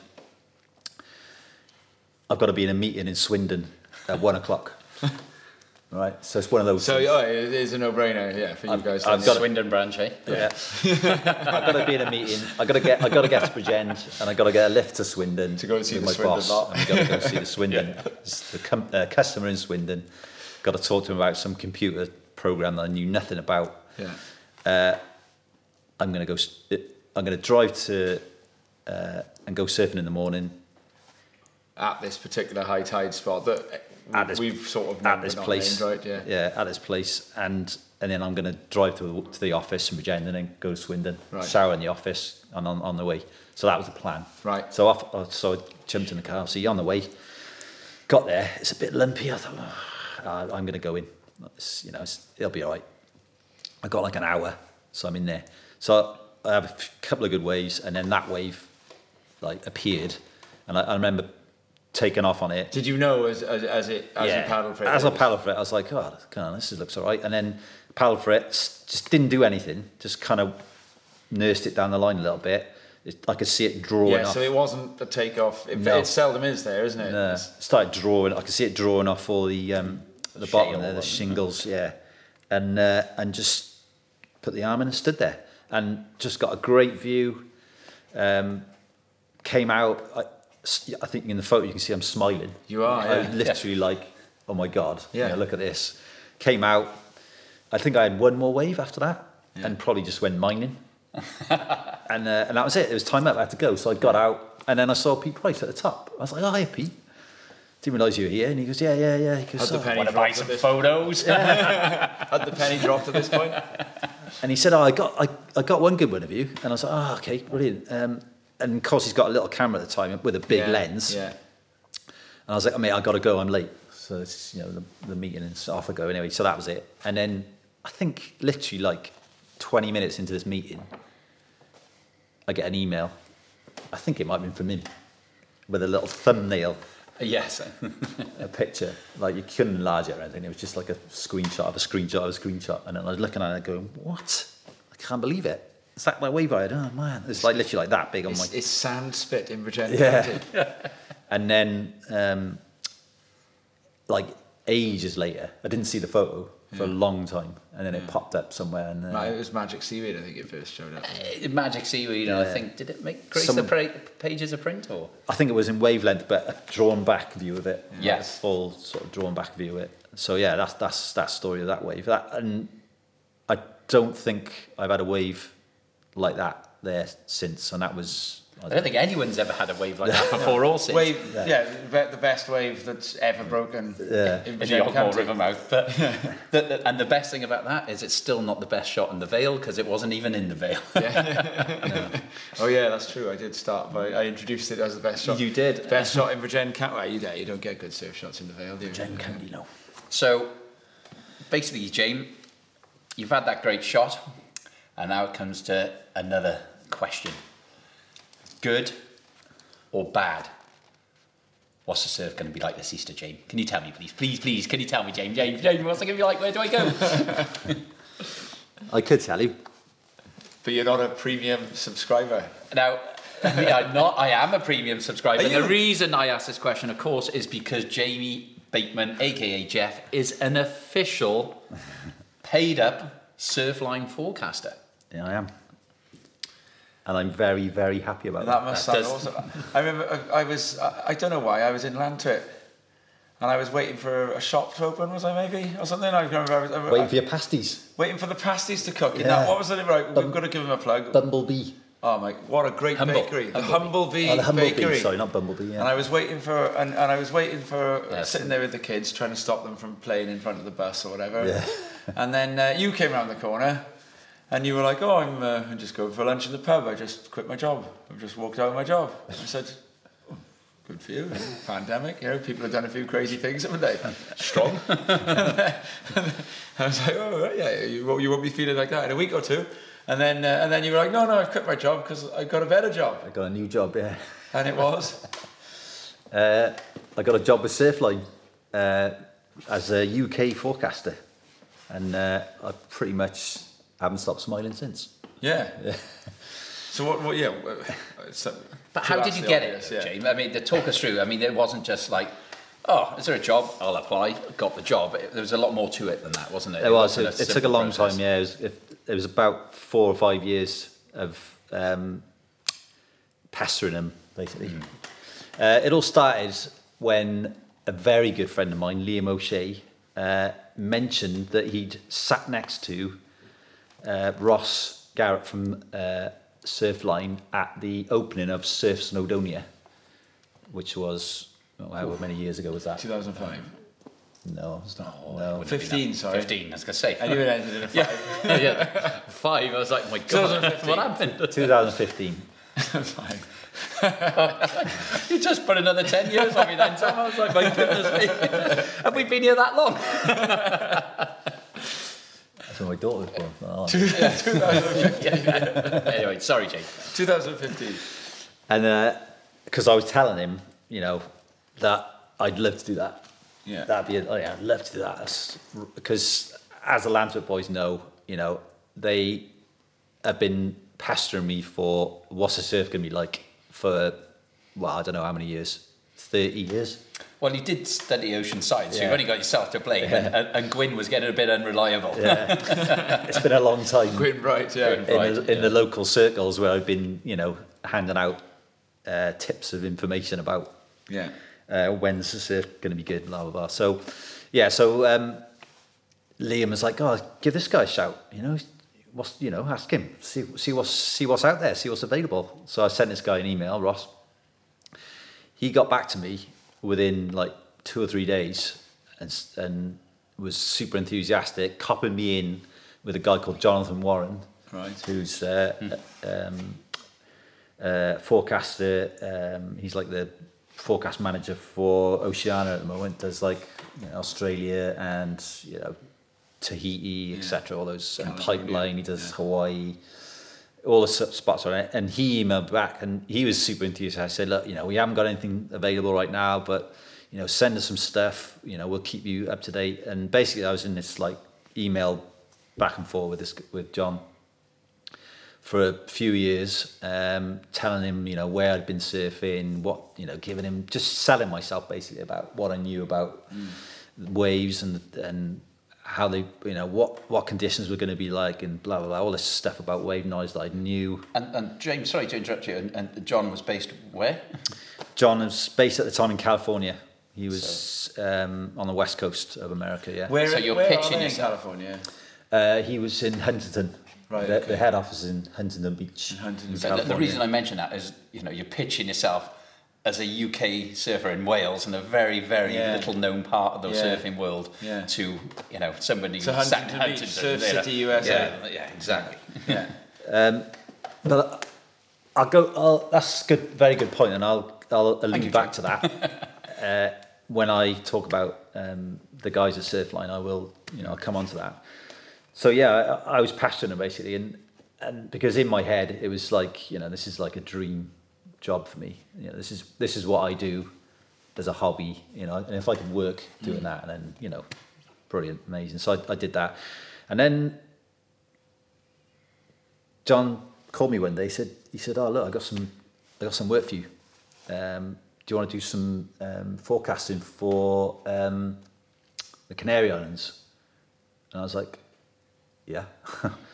D: I've got to be in a meeting in Swindon at one o'clock. right, so it's one of those.
C: So
D: things.
C: oh, it is a no-brainer, yeah, for you
D: I've-
C: guys.
D: I've got it.
B: Swindon branch, eh?
D: Yeah. I've got to be in a meeting. I've got to get. I've got to get to Bridgend, and I've got to get a lift to Swindon
C: To go and see the
D: my
C: Swindon
D: boss.
C: lot.
D: And I got to go see the Swindon. It's the com- uh, customer in Swindon. Got to talk to him about some computer program that I knew nothing about.
C: yeah.
D: Uh, I'm going to go. I'm going to drive to uh, and go surfing in the morning
C: At this particular high tide spot that
D: At this-
C: we've sort of
D: at this place.
C: named, right? Yeah.
D: Yeah, at this place, and and then I'm going to drive to to the office in Bridgend and then go to Swindon,
C: Right.
D: shower in the office, and on, on the way. So that was the plan.
C: Right.
D: So off, uh, so I jumped in the car. So on the way, got there. It's a bit lumpy. I thought, oh, I'm going to go in. It's, you know, it's, it'll be all right. I got like an hour, so I'm in there. So I have a couple of good waves, and then that wave like appeared, and I, I remember taking off on it.
C: Did you know as as, as it as you paddled for it?
D: As I paddled for it, I was like, oh, come on, this looks all right. And then paddled for it, just didn't do anything, just kind of nursed it down the line a little bit. It, I could see it drawing
C: Yeah,
D: off.
C: so it wasn't a takeoff. It,
D: No.
C: it seldom is there, isn't it?
D: uh, started drawing. I could see it drawing off all the um, the bottom there, the shingles, yeah, and uh, and just put the arm in and stood there, and just got a great view. Um, came out. I, I think in the photo you can see I'm smiling.
C: You are, Yeah.
D: I
C: yeah.
D: literally like, oh my god,
C: Yeah.
D: yeah. look at this. Came out. I think I had one more wave after that,
C: Yeah.
D: and probably just went mining. and uh, and that was it. It was time up. I had to go, so I got out, and then I saw Pete Price at the top. I was like, "Oh, hi, Pete." Didn't realise you were here, and he goes, "Yeah, yeah, yeah." He goes,
C: Had the
D: "Oh."
C: penny
B: Want to buy
C: dropped
B: some photos?
C: had the penny dropped at this point?
D: and he said, "Oh, I got I, I got one good one of you," and I was like, "Oh, okay, brilliant." Um, and of course, he's got a little camera at the time with a big
C: Yeah,
D: lens,
C: Yeah.
D: and I was like, "Oh, mate, I got to go. I'm late." So it's you know the, the meeting and off I go anyway. So that was it, and then I think literally like 20 minutes into this meeting, I get an email. I think it might have been from him with a little thumbnail
B: yes.
D: a picture. Like you couldn't enlarge it or anything. It was just like a screenshot of a screenshot of a screenshot. And then I was looking at it going, what? I can't believe it. It's that my wave I had. Oh man. It's like literally like that big on my
C: It's, it's sand spit in Virginia.
D: Yeah. And then um like ages later, I didn't see the photo for a long time. And then it popped up somewhere and uh,
C: Right, it was Magic Seaweed, I think it first showed up.
B: Uh, Magic Seaweed, I think, did it make grace
D: Some-
B: the pra- pages of print or?
D: I think it was in wavelength, but a drawn back view of it.
B: Yes.
D: Like a full sort of drawn back view of it. So yeah, that's that's that story of that wave. That and I don't think I've had a wave like that there since, and that was. I
B: I don't think anyone's ever had a wave like that before or since.
C: Wave, yeah, the the best wave that's ever broken
D: Yeah.
C: in
B: in the
C: Virginia
B: Ogmore River mouth. But the, the, and the best thing about that is it's still not the best shot in the Vale because it wasn't even in the Vale.
C: Oh yeah, that's true. I did start by I introduced it as the best shot.
D: You did.
C: Best shot in Virginia County. Well, you, don't- you don't get good surf shots in the Vale, do you?
D: Jen County, no.
B: So basically, James, you've had that great shot, and now it comes to another question: good or bad? What's the surf going to be like this Easter, James? Can you tell me, please, please, please? Can you tell me, James? James, James, what's it going to be like? Where do I go?
D: I could tell you.
C: But you're not a premium subscriber.
B: Now, I'm not. I am a premium subscriber. And the reason I ask this question, of course, is because Jamie Bateman, aka Jeff, is an official, paid-up surfline forecaster.
D: Yeah, I am. And I'm very, very happy about
C: That
D: that.
C: must
B: That
C: sound
B: does-
C: awesome. I remember I, I was I, I don't know why I was in Llantwit and I was waiting for a shop to open. Was I maybe or something? I can't remember. I was, I,
D: Waiting for your pasties.
C: waiting for the pasties to cook. Yeah.
D: Yeah.
C: what was it? Right, we've got to give him a plug.
D: Bumblebee.
C: oh my, what a great
B: Humble.
C: bakery! The
B: Humblebee.
C: Humblebee,
D: Oh, the Humblebee.
C: Bakery.
D: Sorry, not Bumblebee. Yeah.
C: And I was waiting for, and, and I was waiting for uh,
B: Yes.
C: sitting there with the kids, trying to stop them from playing in front of the bus or whatever.
D: Yeah.
C: and then uh, you came around the corner, and you were like, "Oh, I'm, uh, I'm just going for lunch in the pub. I just quit my job. I've just walked out of my job." I said, "Oh, good for you. Pandemic, you know, people have done a few crazy things, haven't they? Strong. I was like, oh, yeah, you, won't- you won't be feeling like that in a week or two. And then, uh, and then you were like, no, no, I've quit my job because I got a better job.
D: I got a new job, yeah.
C: And it was.
D: Uh, I got a job with Surfline uh, as a UK forecaster, and uh, I pretty much haven't stopped smiling since.
C: Yeah. yeah. So what? what yeah. uh, So,
B: But how did you get
C: obvious,
B: it,
C: yeah.
B: James? I mean, to talk us through. I mean, it wasn't just like, oh, is there a job? I'll apply. Got the job. It, there was a lot more to it than that, wasn't it?
D: It was.
B: wasn't
D: It, it took a long
B: process.
D: time. Yeah, it was, it, it was about four or five years of um, pestering him, basically. Uh, it all started when a very good friend of mine, Liam O'Shea, uh, mentioned that he'd sat next to uh, Ross Garrett from uh, Surfline at the opening of Surf Snowdonia, which was oh, how many years ago was that?
C: 2005.
D: No, it's not.
B: It
D: no.
B: wouldn't have been
C: 15, sorry.
B: 15, I was going to say.
C: I knew it ended in a five.
B: yeah, yeah. Five. I was like, my God,
C: 2015.
B: what happened?
D: 2015.
C: five.
B: You just put another 10 years on me then, Tom. I was like, my goodness me. Have we been here that long?
D: That's my daughter was born. Oh.
B: anyway, sorry, Jake.
C: 2015.
D: And uh, because I was telling him, you know, that I'd love to do that.
C: Yeah.
D: That'd be, a, oh yeah, I'd love to do that. Because as the Llantwit boys know, you know, they have been pestering me for what's the surf going to be like for, well, I don't know how many years, 30 years.
B: Well, you did study ocean science.
D: Yeah.
B: You've only got yourself to blame. And, and, and Gwyn was getting a bit unreliable.
D: It's been a long time.
C: Gwyn Bright, yeah.
B: Gwyn.
D: in, the, in
B: yeah.
D: the local circles where I've been, you know, handing out uh, tips of information about
C: Yeah.
D: uh, when's the surf going to be good, blah blah blah. So, yeah, so um, Liam was like, "Oh, give this guy a shout." You know, what's you know, ask him, see see what's see what's out there, see what's available. So I sent this guy an email, Ross. He got back to me within like two or three days, and and was super enthusiastic, copping me in with a guy called Jonathan Warren,
C: Right.
D: who's uh, um, uh, forecaster. Um, he's like the forecast manager for Oceania at the moment. Does like you know, Australia and you know Tahiti, etc. All those and pipeline. He does
C: yeah.
D: Hawaii. All the spots on it, and he emailed back, and he was super enthusiastic. I said, "Look, you know, we haven't got anything available right now, but you know, send us some stuff. You know, we'll keep you up to date." And basically, I was in this like email back and forth with this with John for a few years, um, telling him, you know, where I'd been surfing, what, you know, giving him, just selling myself basically about what I knew about waves and and how they, you know, what what conditions were going to be like and blah blah blah, all this stuff about wave noise that I knew.
B: And, and James, sorry to interrupt you. And, and John was based where?
D: John was based at the time in California. He was um, on the west coast of America. Yeah,
C: Where,
B: So you're
C: where
B: pitching
C: are they in. California?
D: uh, he was in Huntington.
C: Right,
D: The,
C: okay.
D: the head office is in Huntington Beach.
C: In Huntington
B: So the, the reason I mention that is, you know, you're pitching yourself as a UK surfer in Wales in a very, very
C: Yeah.
B: little known part of the
C: Yeah.
B: surfing world
C: Yeah.
B: to, you know, somebody
C: To
B: who sat in
C: Huntington Beach, Surf
B: you.
C: City, USA.
B: Yeah, yeah, exactly.
C: Yeah.
D: Um, but I'll go. I'll, that's a good, very good point, and I'll I'll allude
B: you,
D: back to that uh, when I talk about um, the guys at Surfline. I will, you know, I'll come on to that. So yeah, I, I was passionate basically, and and because in my head it was like, you know, this is like a dream job for me. You know, this is this is what I do as a hobby. You know, and if I could work doing that, and then you know, brilliant, amazing. So I, I did that, and then John called me one day. He said, "He said, oh look, I got some, I got some work for you. Um, do you want to do some um, forecasting for um, the Canary Islands?" And I was like, "Yeah,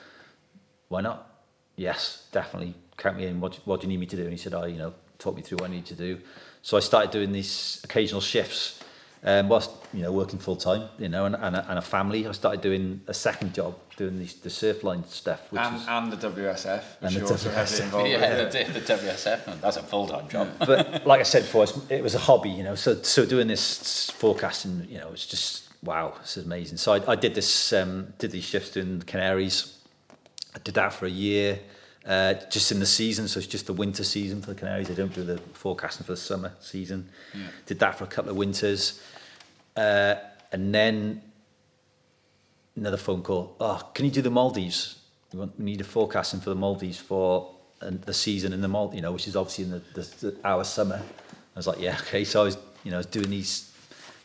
D: why not? Yes, definitely. Count me in. What, what do you need me to do?" And he said, "Oh, you know, talk me through what I need to do." So I started doing these occasional shifts. Um, whilst you know working full time, you know, and, and, a, and a family, I started doing a second job, doing these, the surfline stuff, which
C: And,
D: was
C: and the WSF, which
D: And the
C: also have
D: WSF.
C: involved
B: yeah,
C: with.
B: the, the WSF, and that's a full-time job.
D: but like I said before, it was a hobby, you know. So so doing this forecasting, you know, it's just wow, this is amazing. So I, I did this, um, did these shifts in the Canaries. I did that for a year, uh, just in the season. So it's just the winter season for the Canaries. They don't do the forecasting for the summer season.
C: Yeah.
D: Did that for a couple of winters. Uh, and then another phone call. Oh, can you do the Maldives? We, want, we need a forecasting for the Maldives for uh, the season in the Maldives, you know, which is obviously in the, the, the our summer. I was like, yeah, okay. So I was, you know, I was doing these,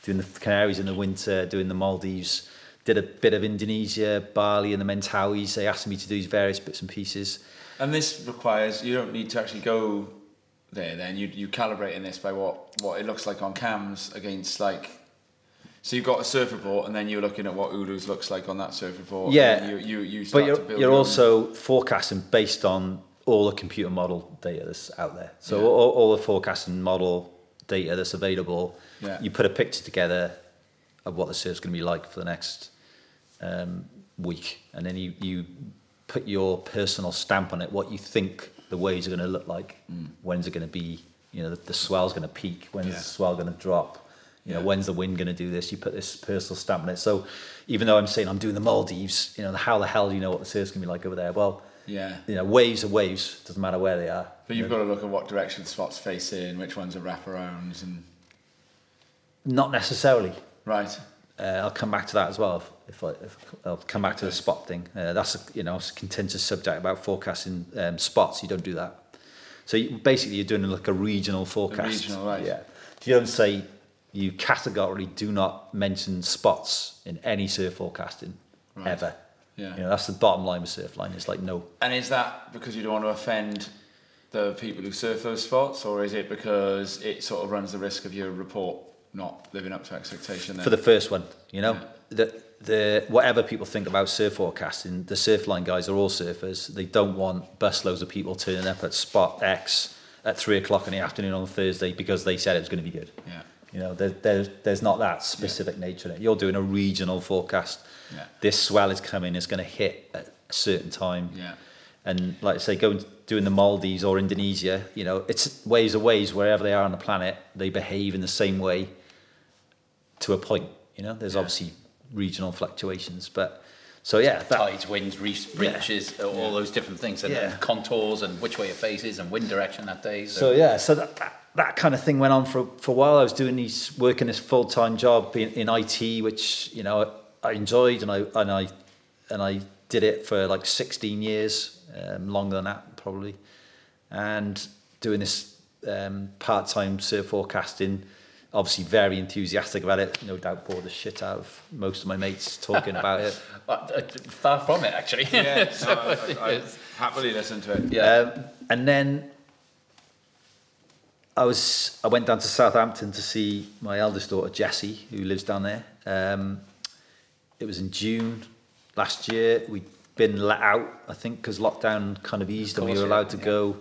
D: doing the Canaries in the winter, doing the Maldives, did a bit of Indonesia, Bali, and the Mentawais. They asked me to do these various bits and pieces.
C: And this requires you don't need to actually go there. Then you you calibrating this by what what it looks like on cams against like. So you've got a surf report, and then you're looking at what Ulus looks like on that surf report.
D: Yeah,
C: you you you
D: But you're, you're also forecasting based on all the computer model data that's out there. So
C: Yeah.
D: all, all the forecasting model data that's available,
C: Yeah.
D: you put a picture together of what the surf's going to be like for the next um, week, and then you, you put your personal stamp on it, what you think the waves are going to look like, when's it going to be, you know, the, the swell's going to peak, when's
C: Mm. Yeah.
D: the swell going to drop, you know,
C: Yeah.
D: when's the wind going to do this? You put this personal stamp on it. So even though I'm saying I'm doing the Maldives, you know, how the hell do you know what the surf's going to be like over there? Well,
C: Yeah.
D: you know, waves are waves, doesn't matter where they are.
C: But you've got to look at what direction the spots face in, which ones are wraparounds, and
D: Not necessarily.
C: right.
D: Uh, I'll come back to that as well. If, I, if I'll come back to the spot thing. Uh, that's a, you know a contentious subject about forecasting um, spots. You don't do that. So you, basically, you're doing like a regional forecast.
C: regional, right.
D: Yeah. You don't say you categorically do not mention spots in any surf forecasting
C: Right.
D: ever.
C: Yeah.
D: You know that's the bottom line with Surfline. It's like no.
C: And is that because you don't want to offend the people who surf those spots, or is it because it sort of runs the risk of your report not living up to expectation? Then?
D: for the first one. You know,
C: Yeah.
D: the the whatever people think about surf forecasting, the Surfline guys are all surfers. They don't want busloads of people turning up at spot X at three o'clock in the afternoon on Thursday because they said it was going to be good.
C: yeah,
D: You know, there, there's there's not that specific nature in it. You're doing a regional forecast.
C: Yeah.
D: This swell is coming. It's going to hit at a certain time.
C: yeah,
D: And like I say, going doing the Maldives or Indonesia, you know, it's ways of ways wherever they are on the planet, they behave in the same way to a point. You know, there's
C: Yeah.
D: obviously regional fluctuations, but so yeah, that,
B: Tides, winds, reefs, breaches, all those different things, and,
D: Yeah.
B: contours, and which way it faces, and wind direction that day.
D: so yeah, so that, that that kind of thing went on for for a while. I was doing these working this full time job in, in IT, which you know I enjoyed, and I and I and I did it for like 16 years, um, longer than that probably, and doing this um, part time surf forecasting. Obviously, very enthusiastic about it. No doubt, bored the shit out of most of my mates talking about it.
B: Uh, far from it, actually.
C: yeah.
B: So,
C: no, I, I, I happily listen to it.
B: yeah.
D: Um, and then I was I went down to Southampton to see my eldest daughter Jessie, who lives down there. Um, it was in June last year. We'd been let out, I think, because lockdown kind of eased and we
B: course,
D: were
B: yeah,
D: allowed to
B: yeah.
D: go.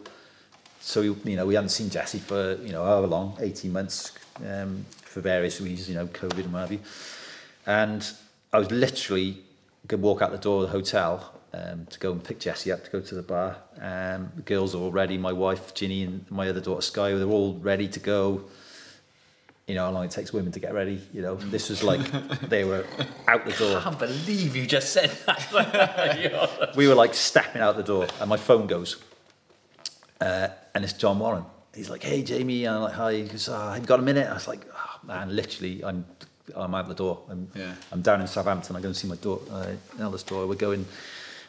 D: So we, you know, we hadn't seen Jessie for you know however long, eighteen months, um, for various reasons, you know, COVID and what have you. And I was literally going to walk out the door of the hotel um, to go and pick Jessie up to go to the bar. Um, the girls are all ready. My wife Ginny and my other daughter Sky, they're all ready to go. You know how long it takes women to get ready. You know, this was like they were out the door.
B: I can't believe you just said that.
D: We were like stepping out the door and my phone goes uh, and it's John Warren he's like hey Jamie and I'm like hi. He goes oh, have you got a minute? I was like oh, man literally I'm I'm out the door. I'm,
C: Yeah.
D: I'm down in Southampton. I go and see my daughter uh, eldest daughter. We're going.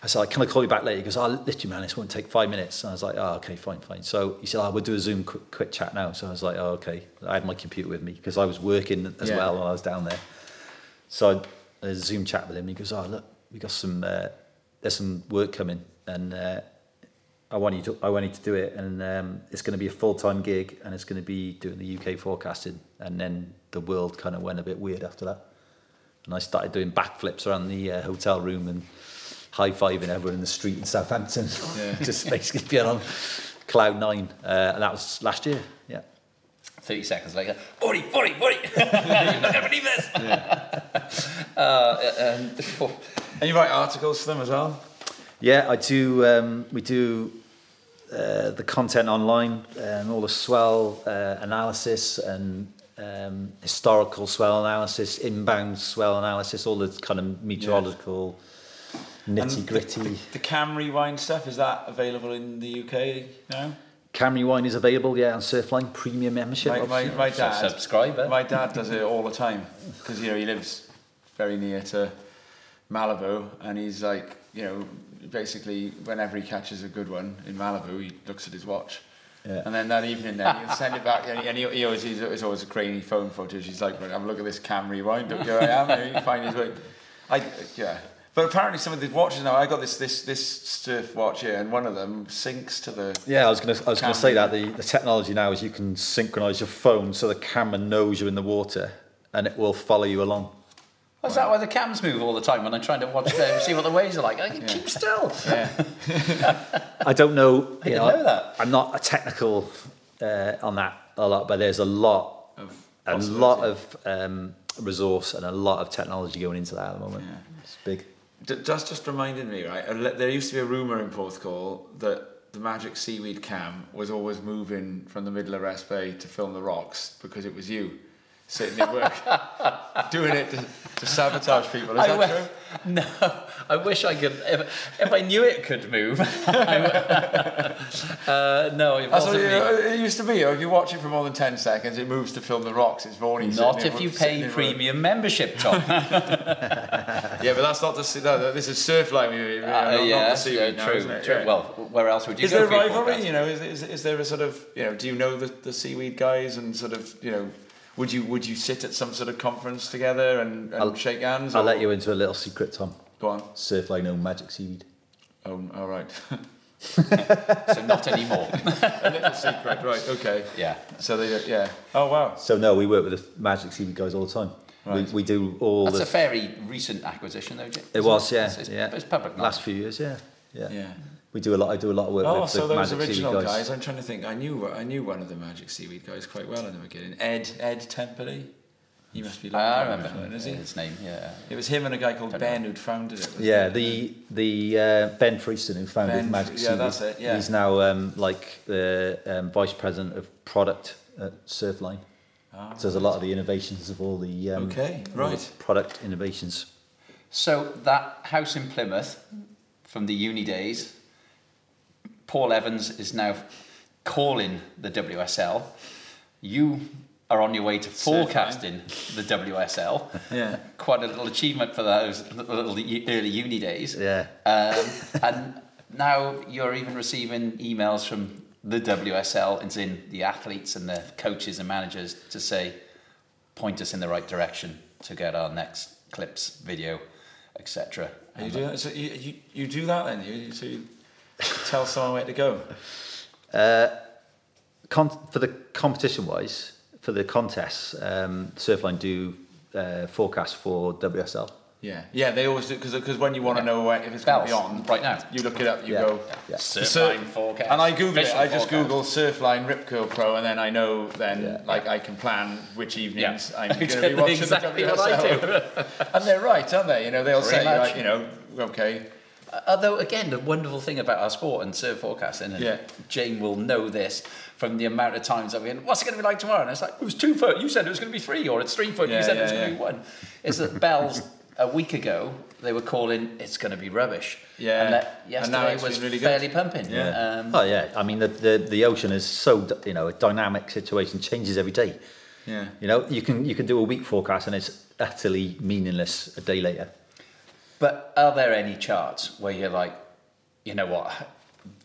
D: I said can I call you back later? He goes oh literally man this won't take five minutes. And I was like oh okay fine fine. So he said oh we'll do a Zoom quick, quick chat now. So I was like oh okay. I had my computer with me because I was working as
C: Yeah.
D: well while I was down there. So I a Zoom chat with him. He goes, "Oh, look, we got some. Uh, there's some work coming, and uh, I want you to. I want you to do it, and um, it's going to be a full time gig, and it's going to be doing the UK forecasting." And then the world kind of went a bit weird after that, and I started doing backflips around the uh, hotel room and high fiving everyone in the street in Southampton,
C: Yeah.
D: just basically being on cloud nine, uh, and that was last year. Yeah.
B: 30 seconds later, Ori, Ori, Ori! You're not going to believe this! uh, and,
C: And you write articles for them as well.
D: Yeah, I do. Um, we do uh, the content online and all the swell uh, analysis and um, historical swell analysis, inbound swell analysis, all the kind of meteorological nitty gritty.
C: The, the Cam Rewind stuff, is that available in the UK now?
D: Cam Rewind is available, yeah, on Surfline premium membership.
C: My, my,
D: obviously.
C: my
B: So
C: dad,
B: subscriber.
C: my dad does it all the time because you know he lives very near to Malibu, and he's like, you know, basically whenever he catches a good one in Malibu, he looks at his watch.
D: Yeah.
C: And then that evening, then he'll send it back, and he, he, always he's, it's always a grainy phone footage. He's like, "Well, "I'm looking at this cam rewind. Look, here I am." And he find his way. I yeah. But apparently, some of the watches now. I got this this this surf watch here, and one of them syncs to the.
D: Yeah, I was gonna, I was gonna say that the, the technology now is you can synchronize your phone so the camera knows you're in the water and it will follow you along.
B: Is that why the cams move all the time when I'm trying to watch the, see what the waves are like? I can keep still.
C: Yeah.
D: I don't know. you
B: didn't
D: know,
B: know that.
D: I'm not a technical uh, on that a lot, but there's a lot,
C: Of
D: a lot of um, resource and a lot of technology going into that at the moment.
C: Yeah.
D: It's big.
C: D- That's just reminded me, right? There used to be a rumour in Porthcawl that the Magic Seaweed Cam was always moving from the middle of Rest Bay to film the rocks because it was you sitting at work doing it to, to sabotage people. Is
B: I
C: that
B: wi-
C: true?
B: No, I wish I could. If, if I knew it could move, uh, no, it wasn't
C: it, it used to be. If you watch it for more than 10 seconds, it moves to film the rocks. It's Vaughan.
B: Not if you pay premium membership, Tom.
C: Yeah, but that's not the. sea- No, this is Surfline. we- we-
B: Uh,
C: not, not
B: yeah,
C: the
B: yeah,
C: now,
B: true, true.
C: Yeah.
B: Well, where else would you
C: is
B: go
C: there rivalry? You know, is, is, is there a sort of you know? Do you know the, the seaweed guys and sort of you know? Would you would you sit at some sort of conference together and, and
D: I'll-
C: shake hands?
D: I'll
C: or-
D: let you into a little secret, Tom.
C: Go on.
D: Surfline own magic seaweed.
C: Oh, all right.
B: So not anymore.
C: a little secret, right? Okay.
B: yeah.
C: So they yeah. Oh wow.
D: So no, we work with the magic seaweed guys all the time.
C: Right.
D: We, we do all
B: That's
D: the.
B: a fairly recent acquisition, though. Jim.
D: it was, yeah,
B: It's, it's,
D: yeah.
B: it's public knowledge.
D: Last few years, yeah, yeah.
C: Yeah.
D: We do a lot. I do a lot of work
C: Oh,
D: with
C: so
D: the
C: those
D: magic
C: original guys.
D: guys.
C: I'm trying to think. I knew I knew one of the Magic Seaweed guys quite well in the beginning. Ed Ed Temperley. He must be. long
B: I remember
C: now, Is he?
B: his name. Yeah.
C: It was him and a guy called Ben who'd founded it.
D: Yeah,
C: it?
D: the the uh, Ben Freeston who founded
C: Ben
D: Magic
C: Fre-
D: Seaweed.
C: yeah, that's it, yeah.
D: He's now um, like the um, vice president of product at Surfline.
C: Ah,
D: so there's a lot of the innovations of all the um,
C: Okay,
D: all the
C: right.
D: product innovations.
B: So that house in Plymouth from the uni days, Paul Evans is now calling the WSL. You are on your way to forecasting the WSL.
C: Yeah.
B: Quite a little achievement for those little early uni days.
D: Yeah.
B: Um, and now you're even receiving emails from the WSL, and in the athletes and the coaches and managers to say, point us in the right direction to get our next clips, video, etc.
C: You do that? So you, you, you do that then? You, so you tell someone where to go?
D: Uh, con- for the competition wise, for the contests, um, Surfline do uh, forecast for WSL.
C: Yeah, yeah. They always do because when you want to
B: Yeah.
C: know where, if it's going to be on
B: right now.
C: you look it up. You
D: Yeah.
C: go.
D: Yeah.
B: Surfline forecast.
C: And I Google it. I just
B: forecast.
C: Google Surfline Rip Curl Pro, and then I know then
D: Yeah.
C: like I can plan which evenings I'm going to be
B: Exactly
C: watching
B: exactly
C: the
B: what I do.
C: and they're right, aren't they? You know, they'll
B: Pretty
C: say
B: much.
C: like, you know, okay,
B: Although, again, the wonderful thing about our sport and surf forecasting, and
C: Yeah.
B: Jane will know this from the amount of times I've been, what's it going to be like tomorrow? And it's like, it was two foot, you said it was going to be three, or it's three foot,
C: Yeah,
B: you said it
C: yeah,
B: was going to be one. Is that Bells, a week ago, they were calling, it's going to be rubbish.
C: Yeah.
B: And that
C: And now
B: yesterday
C: it's
B: was
C: been really good.
B: fairly pumping.
C: Yeah.
B: Um,
D: Oh yeah, I mean the, the the ocean is so you know a dynamic situation, changes every day.
C: yeah,
D: You know you can you can do a week forecast and it's utterly meaningless a day later.
B: But are there any charts where you're like, you know what,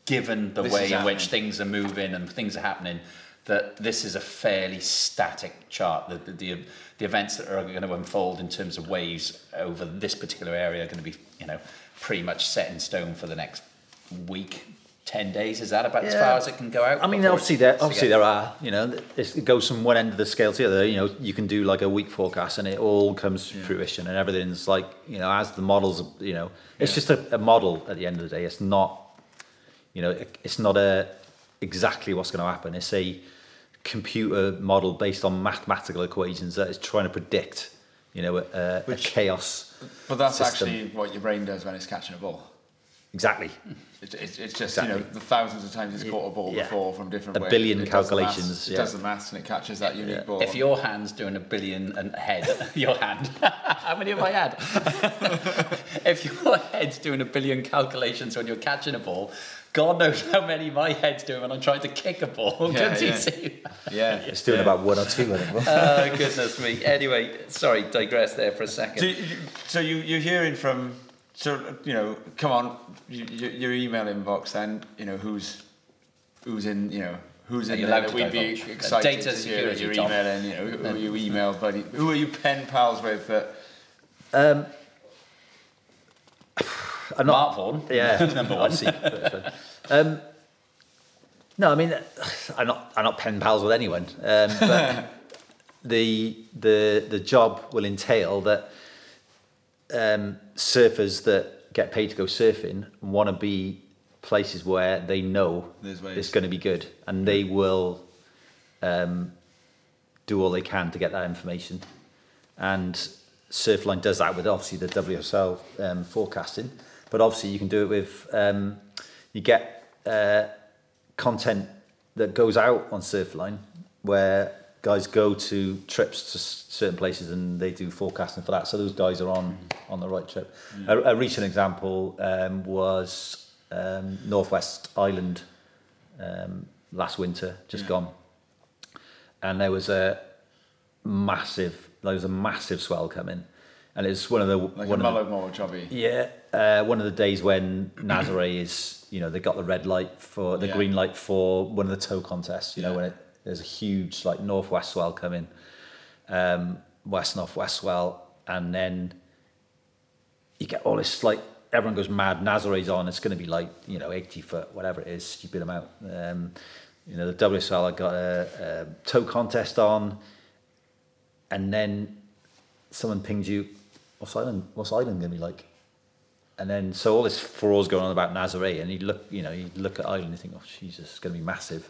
B: given the
C: This
B: way in which things are moving and things are happening, that this is a fairly static chart. The, the, the, the events that are going to unfold in terms of waves over this particular area are going to be, you know, pretty much set in stone for the next week, 10 days. Is that about as far as it can go out?
D: I mean, obviously there obviously there are you know it goes from one end of the scale to the other. You know you can do like a week forecast and it all comes to fruition and everything's like you know as the models you know it's
C: Yeah.
D: just a, a model at the end of the day. It's not you know it, it's not a exactly what's going to happen. It's a computer model based on mathematical equations that is trying to predict you know a, a, a chaos.
C: but that's
D: System.
C: actually what your brain does when it's catching a ball.
D: exactly.
C: It's, it's, it's just, you know, the thousands of times it's caught a ball
D: Yeah.
C: before from different
D: A
C: ways.
D: billion
C: It does the maths-
D: calculations,
C: It
D: yeah.
C: does the maths and it catches that unique
D: Yeah.
C: ball.
B: If your hand's doing a billion and head, your hand, how many have I had? if your head's doing a billion calculations when you're catching a ball, God knows how many my head's doing when I'm trying to kick a ball.
C: Yeah,
B: Don't you
C: yeah.
B: see?
C: yeah.
D: It's doing about one or two, I think.
B: Oh, goodness me. Anyway, sorry, digress there for a second.
C: So, so you, you're hearing from, so, you know, come on, you, you, your email inbox then, you know, who's, who's in, you know, who's in
B: you
C: there
B: allowed
C: that
B: to
C: we'd be
B: divulge?
C: excited
B: Data
C: to hear that
B: security,
C: you're
B: Tom.
C: you know, who are you email buddy, who are you pen pals with that,
D: Um, I'm
B: Mark Vaughan.
D: Yeah,
B: Number one.
D: obviously. um, no, I mean, I'm not. I'm not pen pals with anyone. Um, but the the the job will entail that um, surfers that get paid to go surfing want to be places where they know it's going to be good, and they will um, do all they can to get that information. And Surfline does that with obviously the WSL um, forecasting, but obviously you can do it with um, you get uh, content that goes out on Surfline where guys go to trips to certain places and they do forecasting for that. So those guys are on on the right trip. A, a recent example um, was um, Northwest Ireland um, last winter, just gone, and there was a massive there was a massive swell coming, and it's one of the
C: like
D: one
C: a Mullaghmore jobby?
D: yeah, uh, one of the days when Nazare is, you know, they got the red light for the
C: Yeah.
D: green light for one of the tow contests. You know, when it, there's a huge like northwest swell coming, um, west northwest swell, and then you get all this like everyone goes mad. Nazare's on. It's going to be like you know eighty foot, whatever it is, stupid amount. Um, you know, the WSL I got a, a tow contest on, and then someone pings you, what's Ireland? What's Ireland going to be like? And then so all this furore going on about Nazare, and you look, you know, you look at Ireland and you think, oh Jesus, it's going to be massive.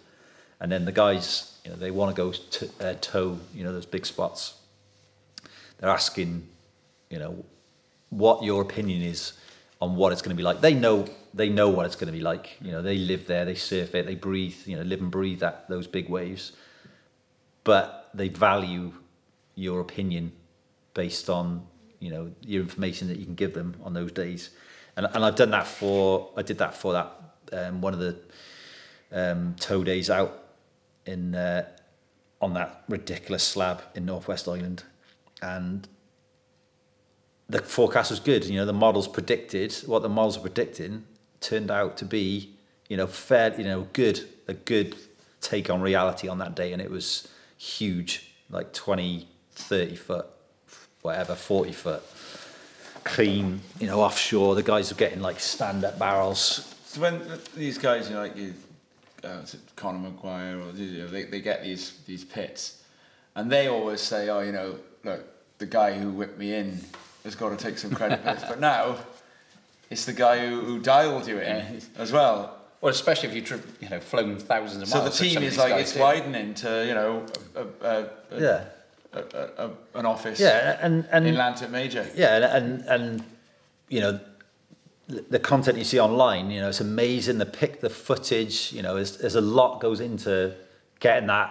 D: And then the guys, you know, they want to go to uh, tow, you know, those big spots. They're asking, you know, what your opinion is on what it's going to be like. They know, they know what it's going to be like. You know, they live there, they surf it, they breathe, you know, live and breathe that those big waves. But they value your opinion based on you know your information that you can give them on those days and, and I've done that for I did that for that um, one of the um, tow days out in uh, on that ridiculous slab in Northwest Ireland and the forecast was good. You know the models predicted what the models were predicting turned out to be you know fair you know good a good take on reality on that day and it was huge like 20 30 foot whatever 40 foot clean you know offshore. The guys were getting like stand up barrels.
C: So when these guys, you know, like you, uh, Conor Maguire, or you know, they, they get these these pits, and they always say, oh, you know, look, the guy who whipped me in has got to take some credit for this. But now, it's the guy who, who dialed you in
B: Yeah.
C: as well.
B: Well, especially if you've you know flown thousands of miles.
C: So the team is like it's
B: do.
C: widening to you know a, a, a,
D: yeah
C: a, a, a, an office
D: yeah and and
C: in Llantwit Major.
D: yeah and, and and you know the content you see online you know it's amazing the pick the footage you know there's, there's a lot goes into getting that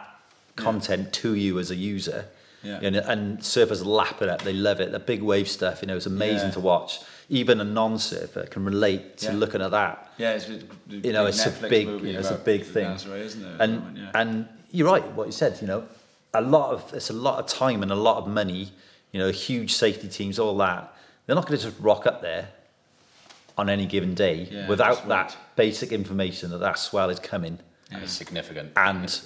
D: content to you as a user
C: Yeah.
D: and, and surfers lap it up they love it the big wave stuff you know it's amazing
C: Yeah.
D: to watch even a non-surfer can relate to
C: Yeah.
D: looking at that
C: Yeah, it's a,
D: you know,
C: big
D: it's
C: Netflix
D: a big, you know, it's a big thing.
C: Isn't it?
D: And
C: yeah.
D: and you're right, what you said. You know, a lot of it's a lot of time and a lot of money. You know, huge safety teams, all that. They're not going to just rock up there on any given day
C: Yeah,
D: without that basic information that that swell is coming,
B: And it's significant.
D: and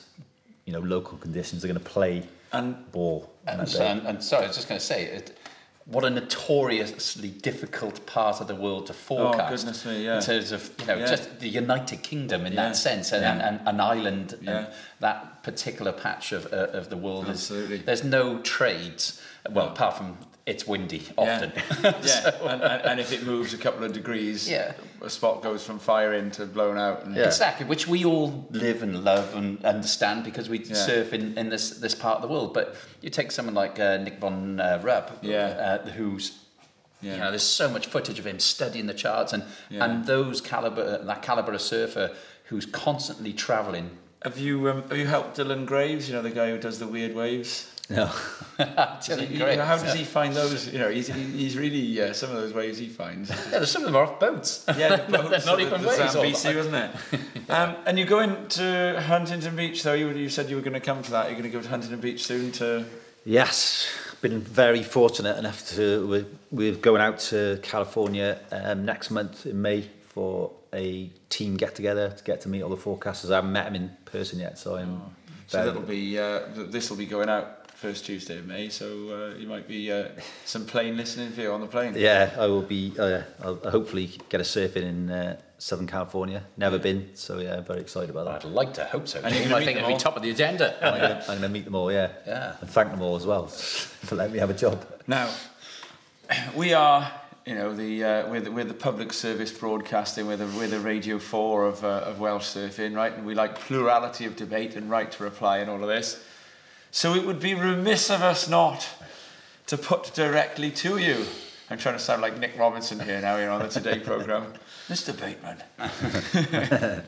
D: you know, local conditions are going to play
C: And-
D: ball.
B: And, so, and, and sorry, I was just going to say, it, what a notoriously difficult part of the world to forecast.
C: Oh, goodness me, yeah.
B: In terms of, you know,
C: Yeah.
B: just the United Kingdom in
C: Yeah.
B: that sense, and,
C: Yeah.
B: and, and an island,
C: Yeah.
B: and that particular patch of, uh, of the world
C: Absolutely.
B: is. There's no trades, well, apart from it's windy often.
C: Yeah, yeah. and, and, and if it moves a couple of degrees,
B: Yeah.
C: a spot goes from firing to blown out. And
D: Yeah.
B: Exactly, which we all live and love and understand because we
C: Yeah.
B: surf in, in this, this part of the world. But you take someone like uh, Nick von uh, Rupp,
C: Yeah.
B: uh, who's
C: Yeah.
B: You know, there's so much footage of him studying the charts and and those caliber that caliber of surfer who's constantly travelling.
C: Have you um, have you helped Dylan Graves? You know the guy who does the weird waves.
D: No.
C: Does he-
B: Dylan Graves,
C: how does he find those? You know, he's he's really uh, some of those waves he finds.
B: Yeah, there's some of them are off boats.
C: Yeah, the boats,
B: not
C: the,
B: even
C: the
B: waves. all
C: Zambesi, wasn't it? um, and you're going to Huntington Beach, though. You, you said you were going to come to that. You're going to go to Huntington Beach soon to.
D: Yes, been very fortunate enough to we're, we're going out to California um, next month in May for a team get together to get to meet all the forecasters. I haven't met them in person yet, so I'm.
C: So that'll be uh, this will be going out first Tuesday of May. So uh, you might be uh, some plane listening for you on the plane.
D: Yeah, I will be. Uh, I'll hopefully get a surfing in uh, Southern California. Never been, so yeah, very excited about that.
B: I'd like to hope so.
C: And you're
B: I think
C: them
B: it'd be top of the agenda.
D: I'm gonna, I'm gonna meet them all, yeah,
B: Yeah.
D: and thank them all as well for letting me have a job.
C: Now, we are, you know, the uh, we're, the, we're the public service broadcasting, we're the, we're the Radio 4 of, uh, of Welsh surfing, right? And we like plurality of debate and right to reply and all of this. So it would be remiss of us not to put directly to you. I'm trying to sound like Nick Robinson here now, you know, on the Today programme. Mr. Bateman.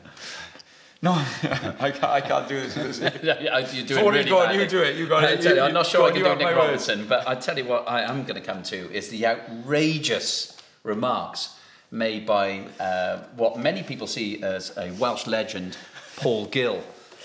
C: no, I can't, I can't do this. this.
B: You're doing
C: Forty,
B: really
C: go on, you do it, you got it.
B: you,
C: You-
B: I'm not sure I can do Nick. Robinson, but I tell you what I am going to come to is the outrageous remarks made by uh, what many people see as a Welsh legend, Paul Gill,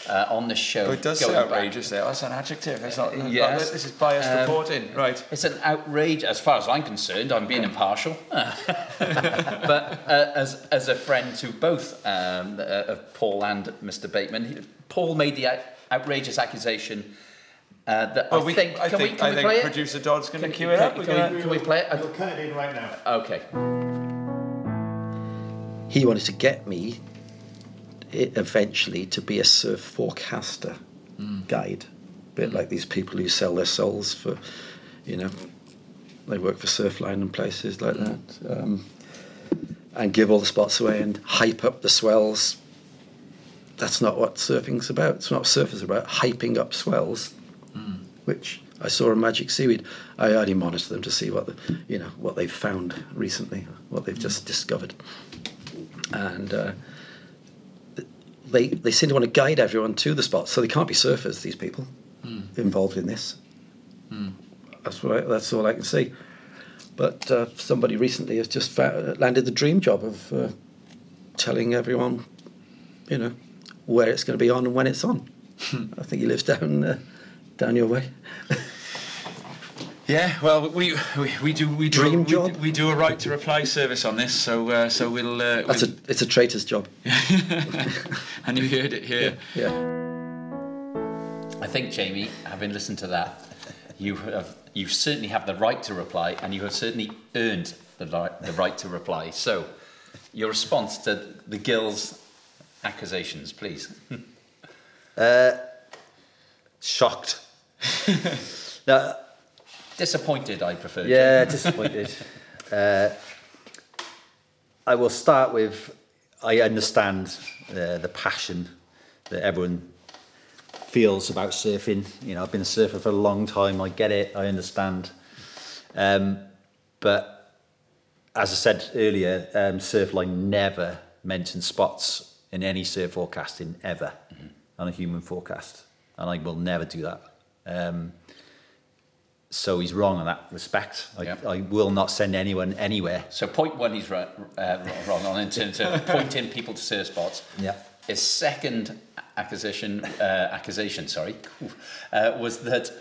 B: uh, on the show.
C: Oh, it does
B: going
C: say
B: back-
C: outrageous there. That's an adjective. That's not, not-
B: Yes.
C: this is biased
B: Um,
C: reporting. Right.
B: It's an outrage, as far as I'm concerned. I'm being impartial, but uh, as as a friend to both um, uh, of Paul and Mr. Bateman, he- Paul made the outrageous accusation uh, that
C: Well,
B: I
C: we,
B: think.
C: I
B: Can
C: think,
B: we can
C: I
B: we
C: think
B: play it?
C: producer Dodd's going to cue it up.
B: can
C: We're
B: we, can we play it?
A: We'll cut it in right now.
B: Okay.
E: he wanted to get me i eventually to be a surf forecaster guide. A bit like these people who sell their souls for, you know, they work for Surfline and places like that. Um, and give all the spots away and hype up the swells. That's not what surfing's about. It's not what surfing's about. Hyping up swells, which I saw in Magic Seaweed. I only monitor them to see what the, you know what they've found recently, what they've just discovered and uh, they they seem to want to guide everyone to the spots. So they can't be surfers. These people involved in this. That's what I, that's all I can see. But uh, somebody recently has just fa- landed the dream job of uh, telling everyone, you know, where it's going to be on and when it's on. I think he lives down uh, down your way.
C: Yeah, well, we we, we do we do
E: Dream
C: we,
E: job?
C: we do a right to reply service on this, so uh, so we'll. Uh,
E: That's a it's a traitor's job.
C: and you heard it here.
E: Yeah.
B: I think, Jamie, having listened to that, you have you certainly have the right to reply, and you have certainly earned the right, the right to reply. So, your response to the Gills accusations, please.
D: Shocked. no,
B: Disappointed, I prefer.
D: Yeah, disappointed. uh, I will start with I understand uh, the passion that everyone feels about surfing. You know, I've been a surfer for a long time. I get it. I understand. Um, but as I said earlier, um, Surfline never mentions spots in any surf forecasting ever on a human forecast, and I will never do that. Um, so he's wrong in that respect. I,
B: Yeah.
D: I will not send anyone anywhere.
B: So, point one, he's right, uh, wrong on in terms of pointing people to surf spots.
D: Yeah.
B: His second accusation, uh, accusation, sorry, uh, was that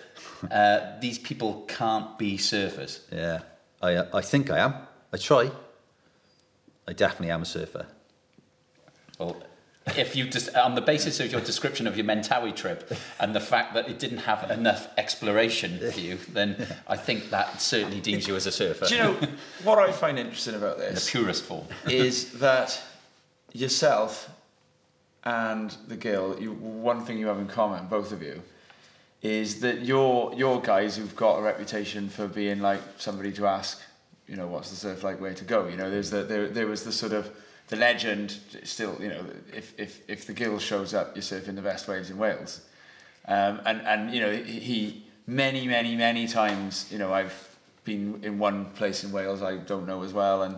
B: uh, these people can't be surfers.
D: Yeah, I, I think I am. I try. I definitely am a surfer.
B: Well, if you just on the basis of your description of your Mentawai trip and the fact that it didn't have enough exploration for you, then I think that certainly deems you as a surfer.
C: Do you know what I find interesting about
B: in the
C: this
B: purest form?
C: is that yourself and the Gill, you, one thing you have in common, both of you, is that you're you're guys who've got a reputation for being like somebody to ask, you know, what's the surf like, where to go. You know, there's the there there was the sort of the legend still, you know, if if if the Gill shows up, you're surfing the best waves in Wales, um, and and you know he many many many times, you know, I've been in one place in Wales I don't know as well, and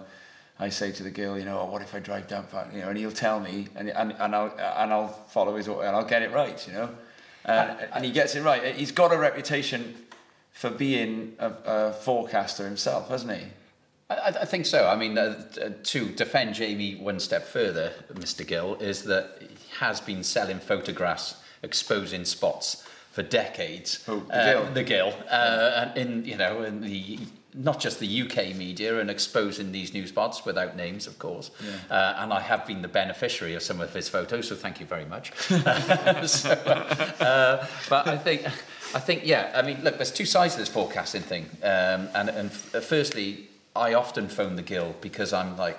C: I say to the gill, you know, oh, what if I drive down, you know, and he'll tell me, and and, and I'll and I'll follow his order, and I'll get it right, you know, and, and he gets it right. He's got a reputation for being a, a forecaster himself, hasn't he?
B: I, I think so. I mean, uh, to defend Jamie one step further, Mr. Gill, is that he has been selling photographs exposing spots for decades.
C: Who? The
B: Uh,
C: Gill?
B: the Gill, uh, and in you know, in the not just the UK media and exposing these new spots without names, of course. Uh, and I have been the beneficiary of some of his photos, so thank you very much. so, uh, but I think, I think, yeah. I mean, look, there's two sides to this forecasting thing, um, and and firstly, I often phone the Gill because I'm like.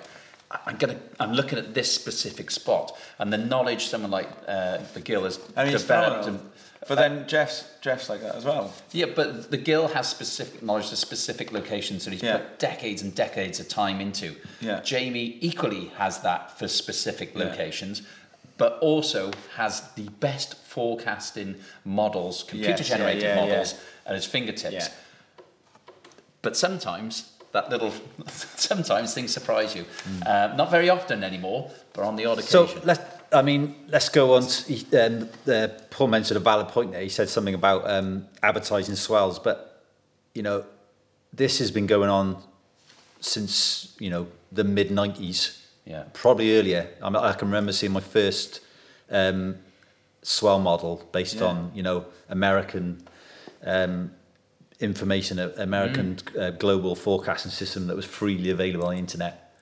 B: I'm gonna. I'm looking at this specific spot, and the knowledge someone like uh, the Gill has
C: I mean,
B: developed. And,
C: But then Jeff's Jeff's like that as well.
B: yeah, but the Gill has specific knowledge of specific locations that he's
C: Yeah.
B: put decades and decades of time into.
C: Yeah.
B: Jamie equally has that for specific
C: Yeah.
B: locations, but also has the best forecasting models, computer generated
C: yeah, yeah,
B: models at his fingertips.
C: Yeah.
B: But sometimes that little, sometimes things surprise you. Uh, not very often anymore, but on the odd occasion.
D: So let's. I mean, let's go on. To, um, uh, Paul mentioned a valid point there. He said something about um, advertising swells, but you know, this has been going on since you know the mid '90s.
B: Yeah.
D: probably earlier. I, mean, I can remember seeing my first um, swell model based
C: Yeah.
D: on you know American um, information, uh, American uh, global forecasting system that was freely available on the internet.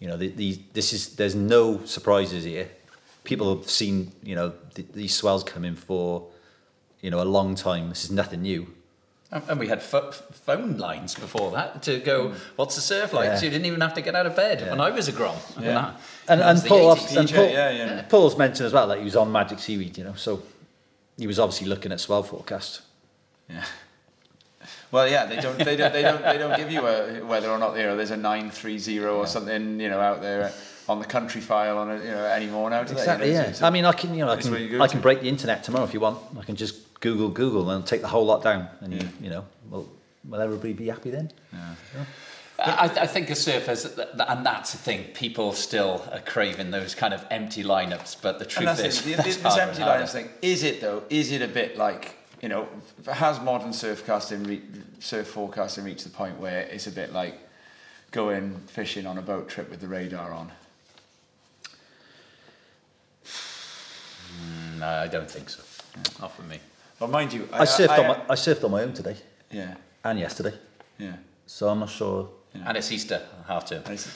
D: You know, the, the, this is there's no surprises here. People have seen you know th- these swells coming for you know a long time. This is nothing new.
B: And and we had pho- phone lines before that to go, what's the surf like?
D: Yeah.
B: So you didn't even have to get out of bed when I was a grom.
C: Yeah.
B: that-
D: And, and Paul,
B: 80s.
D: and Paul,
C: yeah, yeah.
D: Paul's mentioned as well that he was on Magic Seaweed, you know, so he was obviously looking at swell forecast.
C: Yeah. Well, yeah, they don't, they don't, they don't, they don't give you a whether or not you know there's a nine three zero or something you know out there on the Countryfile on it you know anymore now. Do
D: Exactly,
C: they? You know,
D: yeah.
C: it's-
D: I mean, I can, you know, I
C: it's where you
D: can, I can
C: to.
D: break the internet tomorrow if you want. I can just Google Google and take the whole lot down, and you,
C: Yeah.
D: you know, will, will everybody be happy then?
B: I, I think a surf has, and that's the thing, people still are craving those kind of empty lineups, but the truth is,
C: it. The- This, this
B: harder and
C: empty
B: harder.
C: lines thing is it though? Is it a bit like you know has modern surfcasting re- surf forecasting reached the point where it's a bit like going fishing on a boat trip with the radar on?
B: Mm, no, I don't think so. Not for me.
C: But mind you,
D: I, surfed on my, I surfed on my own today
C: yeah
D: and yesterday,
C: yeah.
D: so I'm not sure.
B: And it's Easter, half term.
C: I see.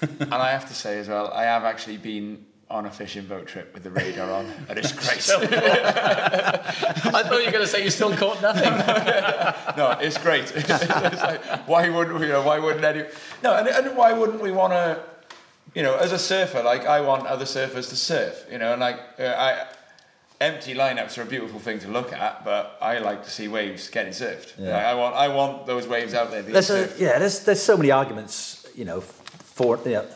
C: and I have to say as well, I have actually been on a fishing boat trip with the radar on, and it's great.
B: I thought you were going to say you still caught nothing.
C: no, it's great. it's like, why wouldn't we? You know, why wouldn't any? No, and, and why wouldn't we want to? You know, as a surfer, like I want other surfers to surf. You know, and like uh, I, empty lineups are a beautiful thing to look at, but I like to see waves getting surfed.
D: Yeah.
C: Like, I want, I want those waves out there. being
D: There's a, yeah, there's there's so many arguments, you know, for you know,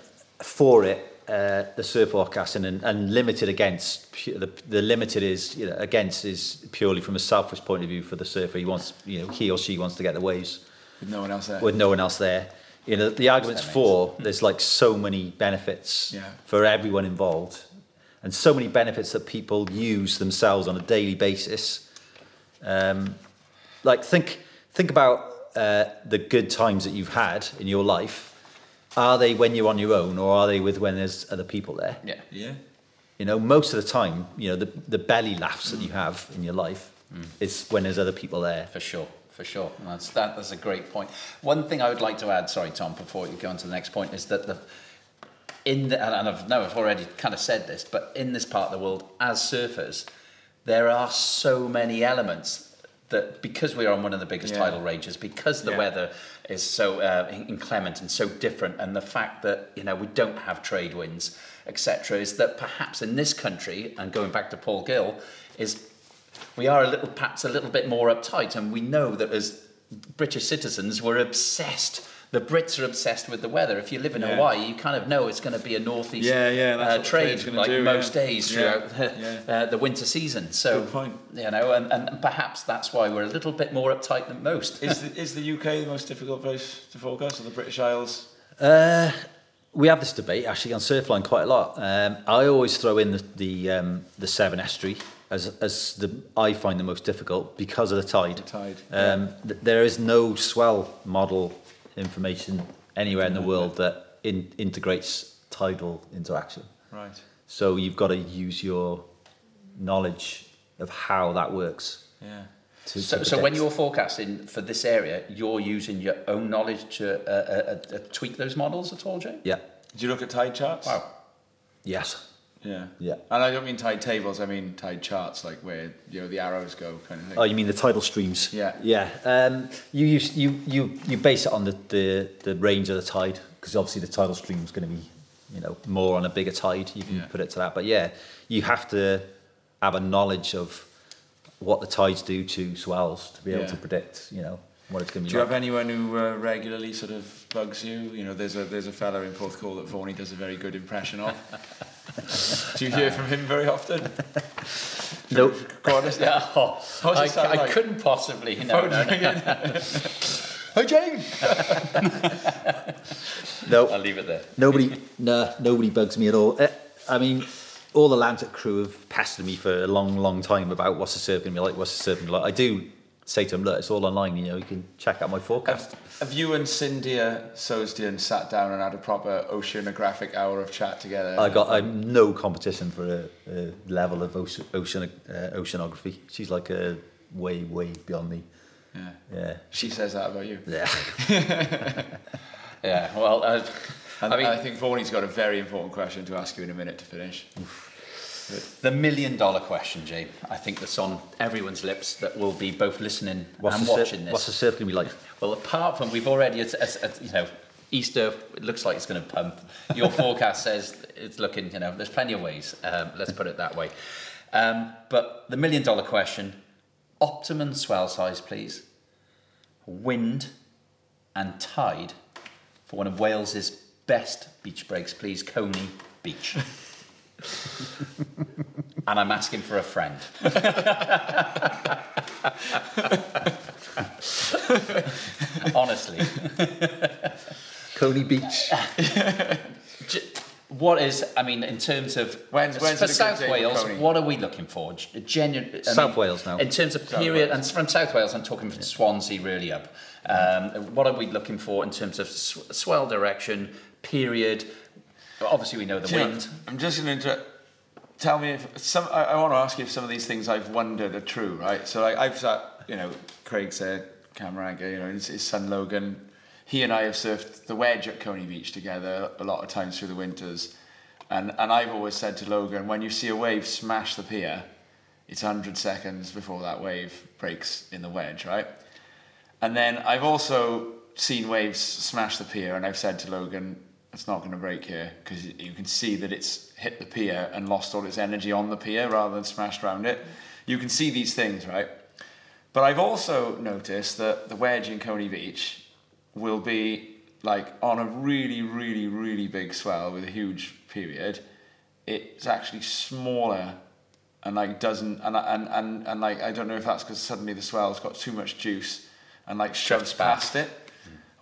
D: for it. Uh, the surf forecasting and, and limited against the, the limited is you know against is purely from a selfish point of view for the surfer he wants you know he or she wants to get the waves
C: with no one else there.
D: with no one else there. You know, the arguments for there's like so many benefits
C: Yeah.
D: for everyone involved, and so many benefits that people use themselves on a daily basis. Um, like think think about uh, the good times that you've had in your life. Are they when you're on your own, or are they with when there's other people there?
B: Yeah.
C: yeah.
D: You know, most of the time, you know, the the belly laughs that you have in your life mm. is when there's other people there.
B: For sure, for sure. And that's that. That's a great point. One thing I would like to add, sorry, Tom, before you go on to the next point, is that the in the, and I've no, I've already kind of said this, but in this part of the world, as surfers, there are so many elements that because we are on one of the biggest
C: Yeah.
B: tidal ranges, because the
C: Yeah.
B: weather is so uh, inclement and so different, and the fact that you know we don't have trade winds, etc., is that perhaps in this country, and going back to Paul Gill, is we are a little perhaps a little bit more uptight, and we know that as British citizens, we're obsessed the Brits are obsessed with the weather. If you live in
C: Yeah.
B: Hawaii, you kind of know it's going to be a northeast
C: Yeah, yeah,
B: uh, trade like
C: do,
B: most
C: yeah.
B: days
C: Yeah,
B: throughout the,
C: yeah.
B: uh, the winter season. So you know, and, and perhaps that's why we're a little bit more uptight than most.
C: Is the, is the UK the most difficult place to forecast, or the British Isles?
D: Uh, we have this debate actually on Surfline quite a lot. Um, I always throw in the the, um, the Severn Estuary as as the I find the most difficult because of the tide.
C: The tide,
D: Um, th- there is no swell model information anywhere in the world that in, integrates tidal interaction.
C: Right.
D: So you've got to use your knowledge of how that works.
C: Yeah.
D: To,
B: So,
D: to
B: so when you're forecasting for this area, you're using your own knowledge to uh, uh, uh, tweak those models at all, Jay?
D: yeah,
C: Do you look at tide charts?
B: Wow.
D: yes,
C: Yeah.
D: Yeah.
C: And I don't mean tide tables. I mean tide charts, like where you know the arrows go, kind of thing.
D: Oh, you mean the tidal streams?
C: Yeah.
D: Yeah. Um, you, you you you base it on the the, the range of the tide because obviously the tidal stream is going to be, you know, more on a bigger tide. You can
C: Yeah.
D: put it to that. But yeah, you have to have a knowledge of what the tides do to swells to be able
C: Yeah.
D: to predict, you know, what it's going to be.
C: Do you have anyone who uh, regularly sort of bugs you? You know, there's a there's a fella in Porthcawl that Vaughan does a very good impression of. Do you hear from him very often?
D: no,
C: Go on.
B: Yeah, oh,
C: How's it
B: I, I
C: like?
B: couldn't possibly. No,
C: Phone's
B: no, no.
C: ringing. Hi, Jane.
D: no.
B: I'll leave it there.
D: Nobody, nah, nobody bugs me at all. Uh, I mean, all the Atlantic crew have pestered me for a long, long time about what's the surf going to be like, what's the surf going to be like. I do say to him, look, it's all online, you know, you can check out my forecast.
C: Have, have you and Cynthia Sosdian sat down and had a proper oceanographic hour of chat together?
D: I got I'm no competition for a, a level of ocean, ocean uh, oceanography. She's like a way, way beyond me.
C: Yeah.
D: Yeah,
C: She says that about you.
D: yeah.
B: Yeah, well, uh,
C: And
B: I mean,
C: I think Vaughan's got a very important question to ask you in a minute to finish.
B: The million dollar question, Jay, I think that's on everyone's lips that will be both listening
D: What's
B: and watching
D: surf,
B: this.
D: What's the surf going to be like?
B: Well, apart from we've already, it's, it's, it's, you know, Easter it looks like it's going to pump. Your forecast says it's looking, you know, there's plenty of ways. Um, let's put it that way. Um, but the million dollar question: optimum swell size, please. Wind and tide for one of Wales's best beach breaks, please. Coney Beach. and I'm asking for a friend. Honestly.
D: Coney Beach.
B: What is, I mean, in terms of
C: When's- when's
B: for South
C: day for
B: Wales, what are we looking for? G- Genuine, I
D: South
B: mean,
D: Wales now.
B: In terms of period, and from South Wales, I'm talking from Swansea really up. Um, what are we looking for in terms of sw- swell direction, period? Obviously, we know the
C: you know,
B: wind.
C: I'm just going to tell me if some. I, I want to ask you if some of these things I've wondered are true, right? So like I've sat, you know, Craig said, Cameron, you know, his, his son Logan. He and I have surfed the wedge at Coney Beach together a lot of times through the winters, and and I've always said to Logan, when you see a wave smash the pier, it's 100 seconds before that wave breaks in the wedge, right? And then I've also seen waves smash the pier, and I've said to Logan, it's not going to break here because you can see that it's hit the pier and lost all its energy on the pier rather than smashed around it. You can see these things, right? But I've also noticed that the wedge in Coney Beach will be like on a really, really, really big swell with a huge period. It's actually smaller and like doesn't and and and, and like I don't know if that's because suddenly the swell's got too much juice and like shoves past it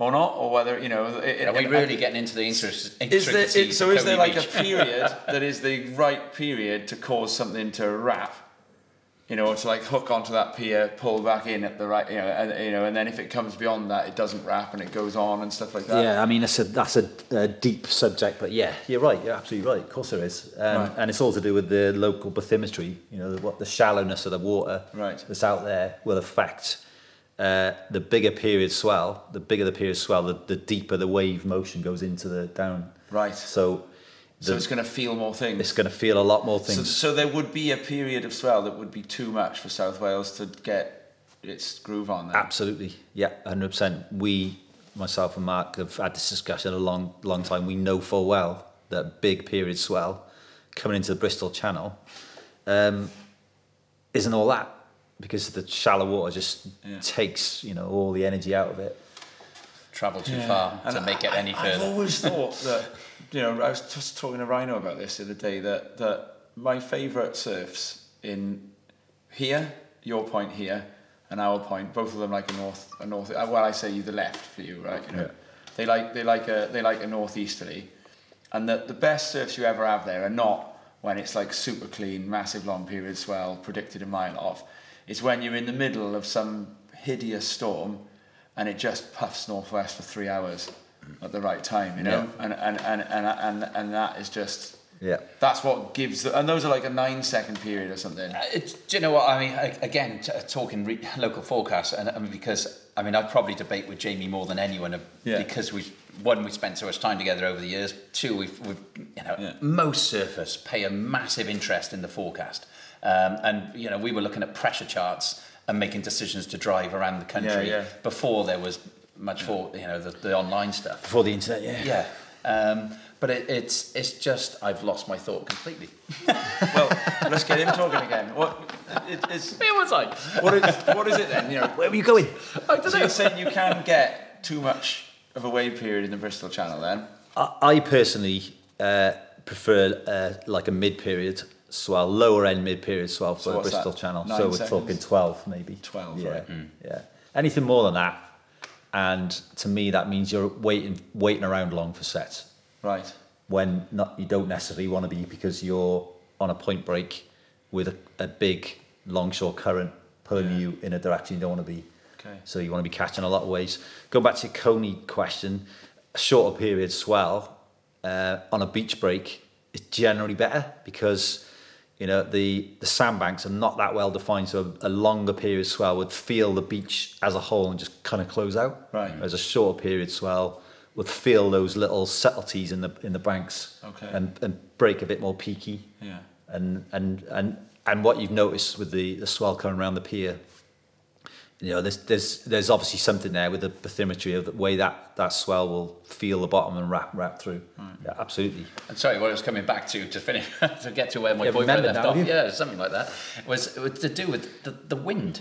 C: or not, or whether you know. It,
B: Are we really getting into the interest,
C: is there, it, so is there like a period that is the right period to cause something to wrap you know to like hook onto that pier pull back in at the right you know and you know and then if it comes beyond that it doesn't wrap and it goes on and stuff like that
D: Yeah, I mean that's a that's a, a deep subject, but yeah, you're right. You're absolutely right. Of course there is, um,
C: Right.
D: and it's all to do with the local bathymetry. You know, what the shallowness of the water
C: Right.
D: that's out there will affect uh, the bigger period swell. The bigger the period swell, the, the deeper the wave motion goes into the down.
C: Right.
D: So,
C: so it's going to feel more things
D: it's going to feel a lot more things.
C: so there would be a period of swell that would be too much for South Wales to get its groove on there
D: Absolutely, yeah, hundred percent. We, myself and Mark, have had this discussion a long, long time. We know full well that big period swell coming into the Bristol Channel um, isn't all that because the shallow water just
C: Yeah.
D: takes you know all the energy out of it.
B: travel too far to
C: And
B: make it
C: I-
B: further.
C: I've always thought that, you know, I was just talking to Rhino about this the other day, that, that my favourite surfs in here, your point here, and our point, both of them like a north, a north. uh, Well, I say you the left for you, right? You know, they like they like a they like a northeasterly, and the the best surfs you ever have there are not when it's like super clean, massive long period swell, predicted a mile off. It's when you're in the middle of some hideous storm, and it just puffs northwest for three hours at the right time, you know, and, and, and and and and that is just
D: Yeah.
C: that's what gives the, and those are like a nine second period or something.
B: Uh, do you know what I mean? I- Again, t- talking re- local forecasts, and I mean, because I mean, I'd probably debate with Jamie more than anyone uh,
C: Yeah.
B: because we one we spent so much time together over the years. Two, we've, we've you know
C: Yeah.
B: most surfers pay a massive interest in the forecast, um, and you know we were looking at pressure charts and making decisions to drive around the country
C: Yeah, yeah.
B: before there was much for you know the, the online stuff.
D: Before the internet, yeah.
B: Yeah. Um, but it, it's it's just I've lost my thought completely.
C: Well, let's get him talking again. What it, it's,
B: Where was I?
C: what is what is it then? You know,
D: Where were you going?
B: I don't
C: so
B: know.
C: you're saying you can get too much of a wave period in the Bristol Channel then?
D: I, I personally uh, prefer uh, like a mid-period swell, lower end mid-period swell for
C: So
D: a
C: what's
D: Bristol
C: that?
D: Channel.
C: Nine
D: so we're
C: seconds?
D: talking 12 maybe.
C: 12,
D: yeah.
C: right.
D: Yeah. Anything more than that, and to me that means you're waiting waiting around long for sets
C: Right.
D: when not you don't necessarily want to be because you're on a point break with a, a big longshore current pulling
C: Yeah.
D: you in a direction you don't want to be.
C: Okay.
D: So you want to be catching a lot of waves. Go back to your Coney question, a shorter period swell uh, on a beach break is generally better because you know the the sandbanks are not that well defined. So a, longer period swell would feel the beach as a whole and just kind of close out.
C: Right.
D: Whereas a shorter period swell would feel those little subtleties in the in the banks
C: Okay.
D: and and break a bit more peaky
C: Yeah.
D: and and and and what you've noticed with the the swell coming around the pier you know there's there's there's obviously something there with the bathymetry of the way that that swell will feel the bottom and wrap wrap through. Yeah absolutely.
B: And sorry, what I was coming back to to finish to get to where my
D: Yeah,
B: boyfriend left
D: now,
B: off, yeah, something like that, was, was to do with the, the wind,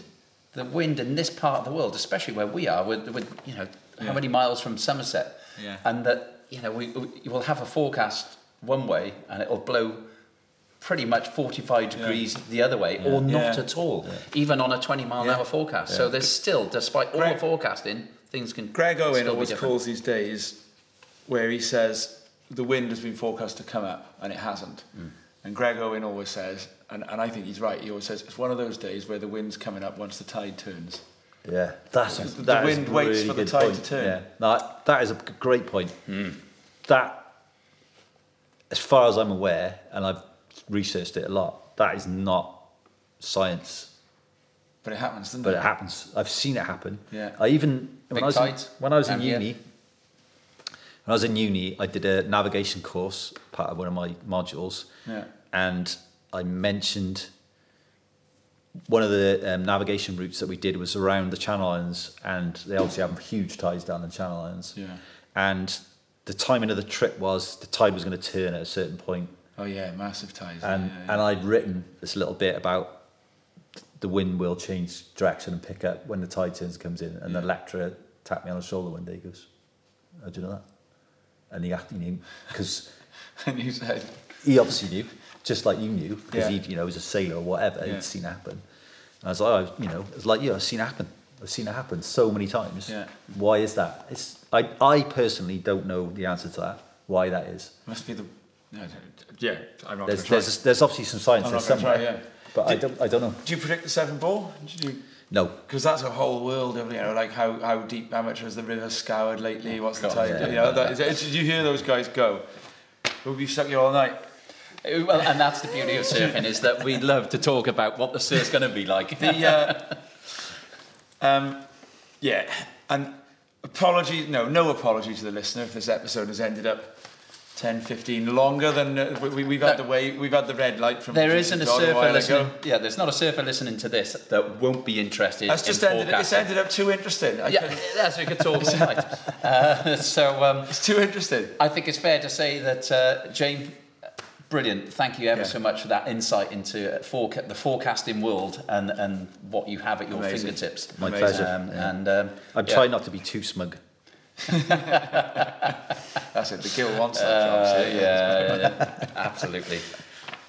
B: the wind in this part of the world, especially where we are, with, with you know
C: Yeah.
B: how many miles from Somerset,
C: Yeah.
B: and that you know we, we will have a forecast one way and it'll blow pretty much 45 degrees the other way or not
C: Yeah.
B: at all even on a 20 mile an hour forecast so there's still despite all
C: Greg-
B: the forecasting things can
C: Greg Owen
B: still
C: always
B: different.
C: calls these days where he says the wind has been forecast to come up and it hasn't. Hmm. And Greg Owen always says, and, and I think he's right, he always says it's one of those days where the wind's coming up once the tide turns.
D: yeah that's a,
C: The
D: that is
C: wind
D: a
C: waits
D: really
C: for the tide
D: point.
C: to turn.
D: yeah that, that is a great point hmm. that as far as I'm aware and I've researched it a lot that is not science
C: But it happens, doesn't
D: but
C: it?
D: But it happens. I've seen it happen.
C: Yeah.
D: I even when
B: Big
D: I was in, when I was in uni. When I was in uni, I did a navigation course, part of one of my modules,
C: Yeah.
D: and I mentioned one of the um, navigation routes that we did was around the Channel Islands, and they obviously have huge tides down the Channel Islands.
C: Yeah.
D: And the timing of the trip was the tide was going to turn at a certain point,
C: Oh yeah, massive tides.
D: and
C: yeah, yeah,
D: and I'd written this little bit about the wind will change direction and pick up when the tide turns comes in. And the
C: Yeah.
D: lecturer tapped me on the shoulder one day. He goes, "How do you know that?" And he asked me because
C: and you said,
D: he obviously knew, just like you knew, because
C: Yeah.
D: he you know was a sailor or whatever.
C: Yeah.
D: He'd seen it happen. And I was like, oh, you know, it's like you. I've seen it happen. I've seen it happen so many times.
C: Yeah.
D: Why is that? It's I I personally don't know the answer to that. Why that is.
C: must be the. No, yeah, I'm not
D: There's
C: try.
D: there's there's obviously some science
C: I'm
D: there
C: not
D: somewhere.
C: try, yeah.
D: But I don't I don't know.
C: Do you predict the Severn bore? Did you?
D: No.
C: Because that's a whole world of you know, like how, how deep amateur has the river scoured lately? What's the tide?
D: yeah.
C: You know, that is, did you hear those guys go? We'll be stuck here all night.
B: Well, and that's the beauty of surfing is that we love to talk about what the surf's going to be like.
C: The, uh, um, yeah, and apology, no, no apology to the listener if this episode has ended up 10, 15 longer than uh, we, we've had the way we've had the red light from.
B: There
C: Jason
B: isn't a surfer
C: while
B: listening.
C: ago.
B: Yeah, there's not a surfer listening to this that won't be interested.
C: That's
B: in
C: just ended. It's ended up too interesting. I
B: Yeah,
C: couldn't-
B: that's we could talk all night. Uh, so um,
C: it's too interesting.
B: I think it's fair to say that uh, Jane, brilliant. Thank you ever
C: Yeah.
B: so much for that insight into foreca- the forecasting world and, and what you have at your
C: Amazing.
B: fingertips.
D: My
C: Amazing.
D: pleasure.
B: Um,
D: yeah.
B: And um,
D: I'm
B: yeah.
D: trying not to be too smug.
C: That's it. The Gill wants that
B: Uh,
C: job. see?
B: yeah, absolutely.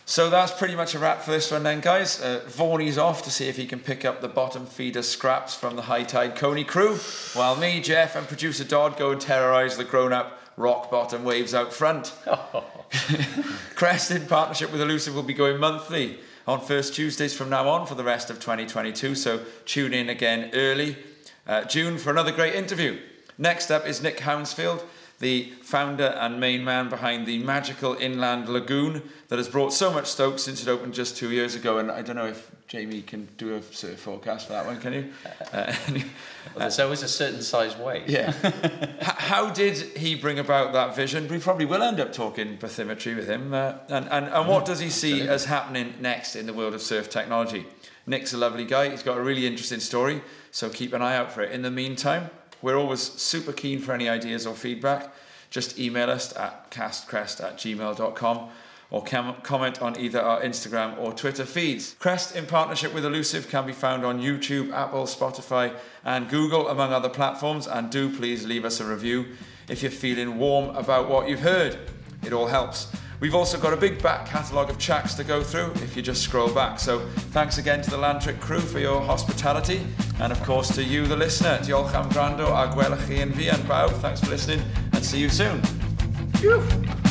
C: So that's pretty much a wrap for this one then, guys. Uh, Vaughan's off to see if he can pick up the bottom feeder scraps from the High Tide Coney crew, while me, Jeff, and producer Dodd go and terrorise the grown-up rock bottom waves out front. Crest, in partnership with Elusive, will be going monthly on first Tuesdays from now on for the rest of 2022. So tune in again early uh, June for another great interview. Next up is Nick Hounsfield, the founder and main man behind the magical inland lagoon that has brought so much stoke since it opened just two years ago. And I don't know if Jamie can do a sort of forecast for that one, can you? Uh,
B: Well, there's always a certain size wave.
C: yeah. How did he bring about that vision? We probably will end up talking bathymetry with him. Uh, and, and, and what does he see as happening next in the world of surf technology? Nick's a lovely guy. He's got a really interesting story, so keep an eye out for it. In the meantime, we're always super keen for any ideas or feedback. Just email us at castcrest at gmail.com or com- comment on either our Instagram or Twitter feeds. Crest, in partnership with Elusive, can be found on YouTube, Apple, Spotify, and Google, among other platforms. And do please leave us a review if you're feeling warm about what you've heard. It all helps. We've also got a big back catalogue of tracks to go through if you just scroll back. So thanks again to the Llantwit crew for your hospitality. And of course to you, the listener. Diolch am grando a gwelwch chi yn fi. Thanks for listening and see you soon. Jamie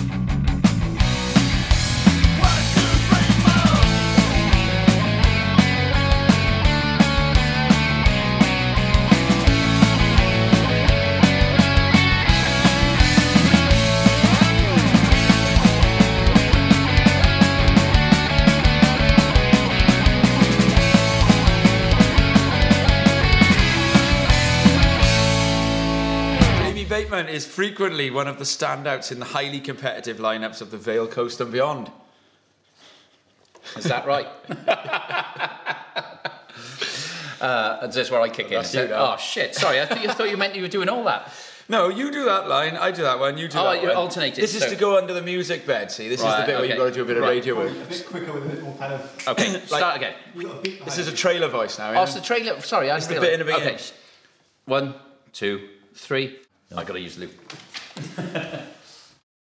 C: is frequently one of the standouts in the highly competitive lineups of the Vale Coast and beyond.
B: Is that right? uh, is this where I kick in? That-
C: you now.
B: oh shit! Sorry, I, th- I thought you meant you were doing all that.
C: No, you do that line, I do that one, you do
B: Oh,
C: that
B: you're
C: one.
B: alternating,
C: This is
B: so-
C: to go under the music bed, see? This is the bit where you've got to do a bit of radio work.
A: A bit quicker with a bit more kind of.
B: Okay, start again.
C: This is a trailer voice now.
B: Oh, it's the trailer. Sorry, I
C: It's the
B: realised-
C: bit in the beginning.
B: Okay, one, two, three. I got to use loop.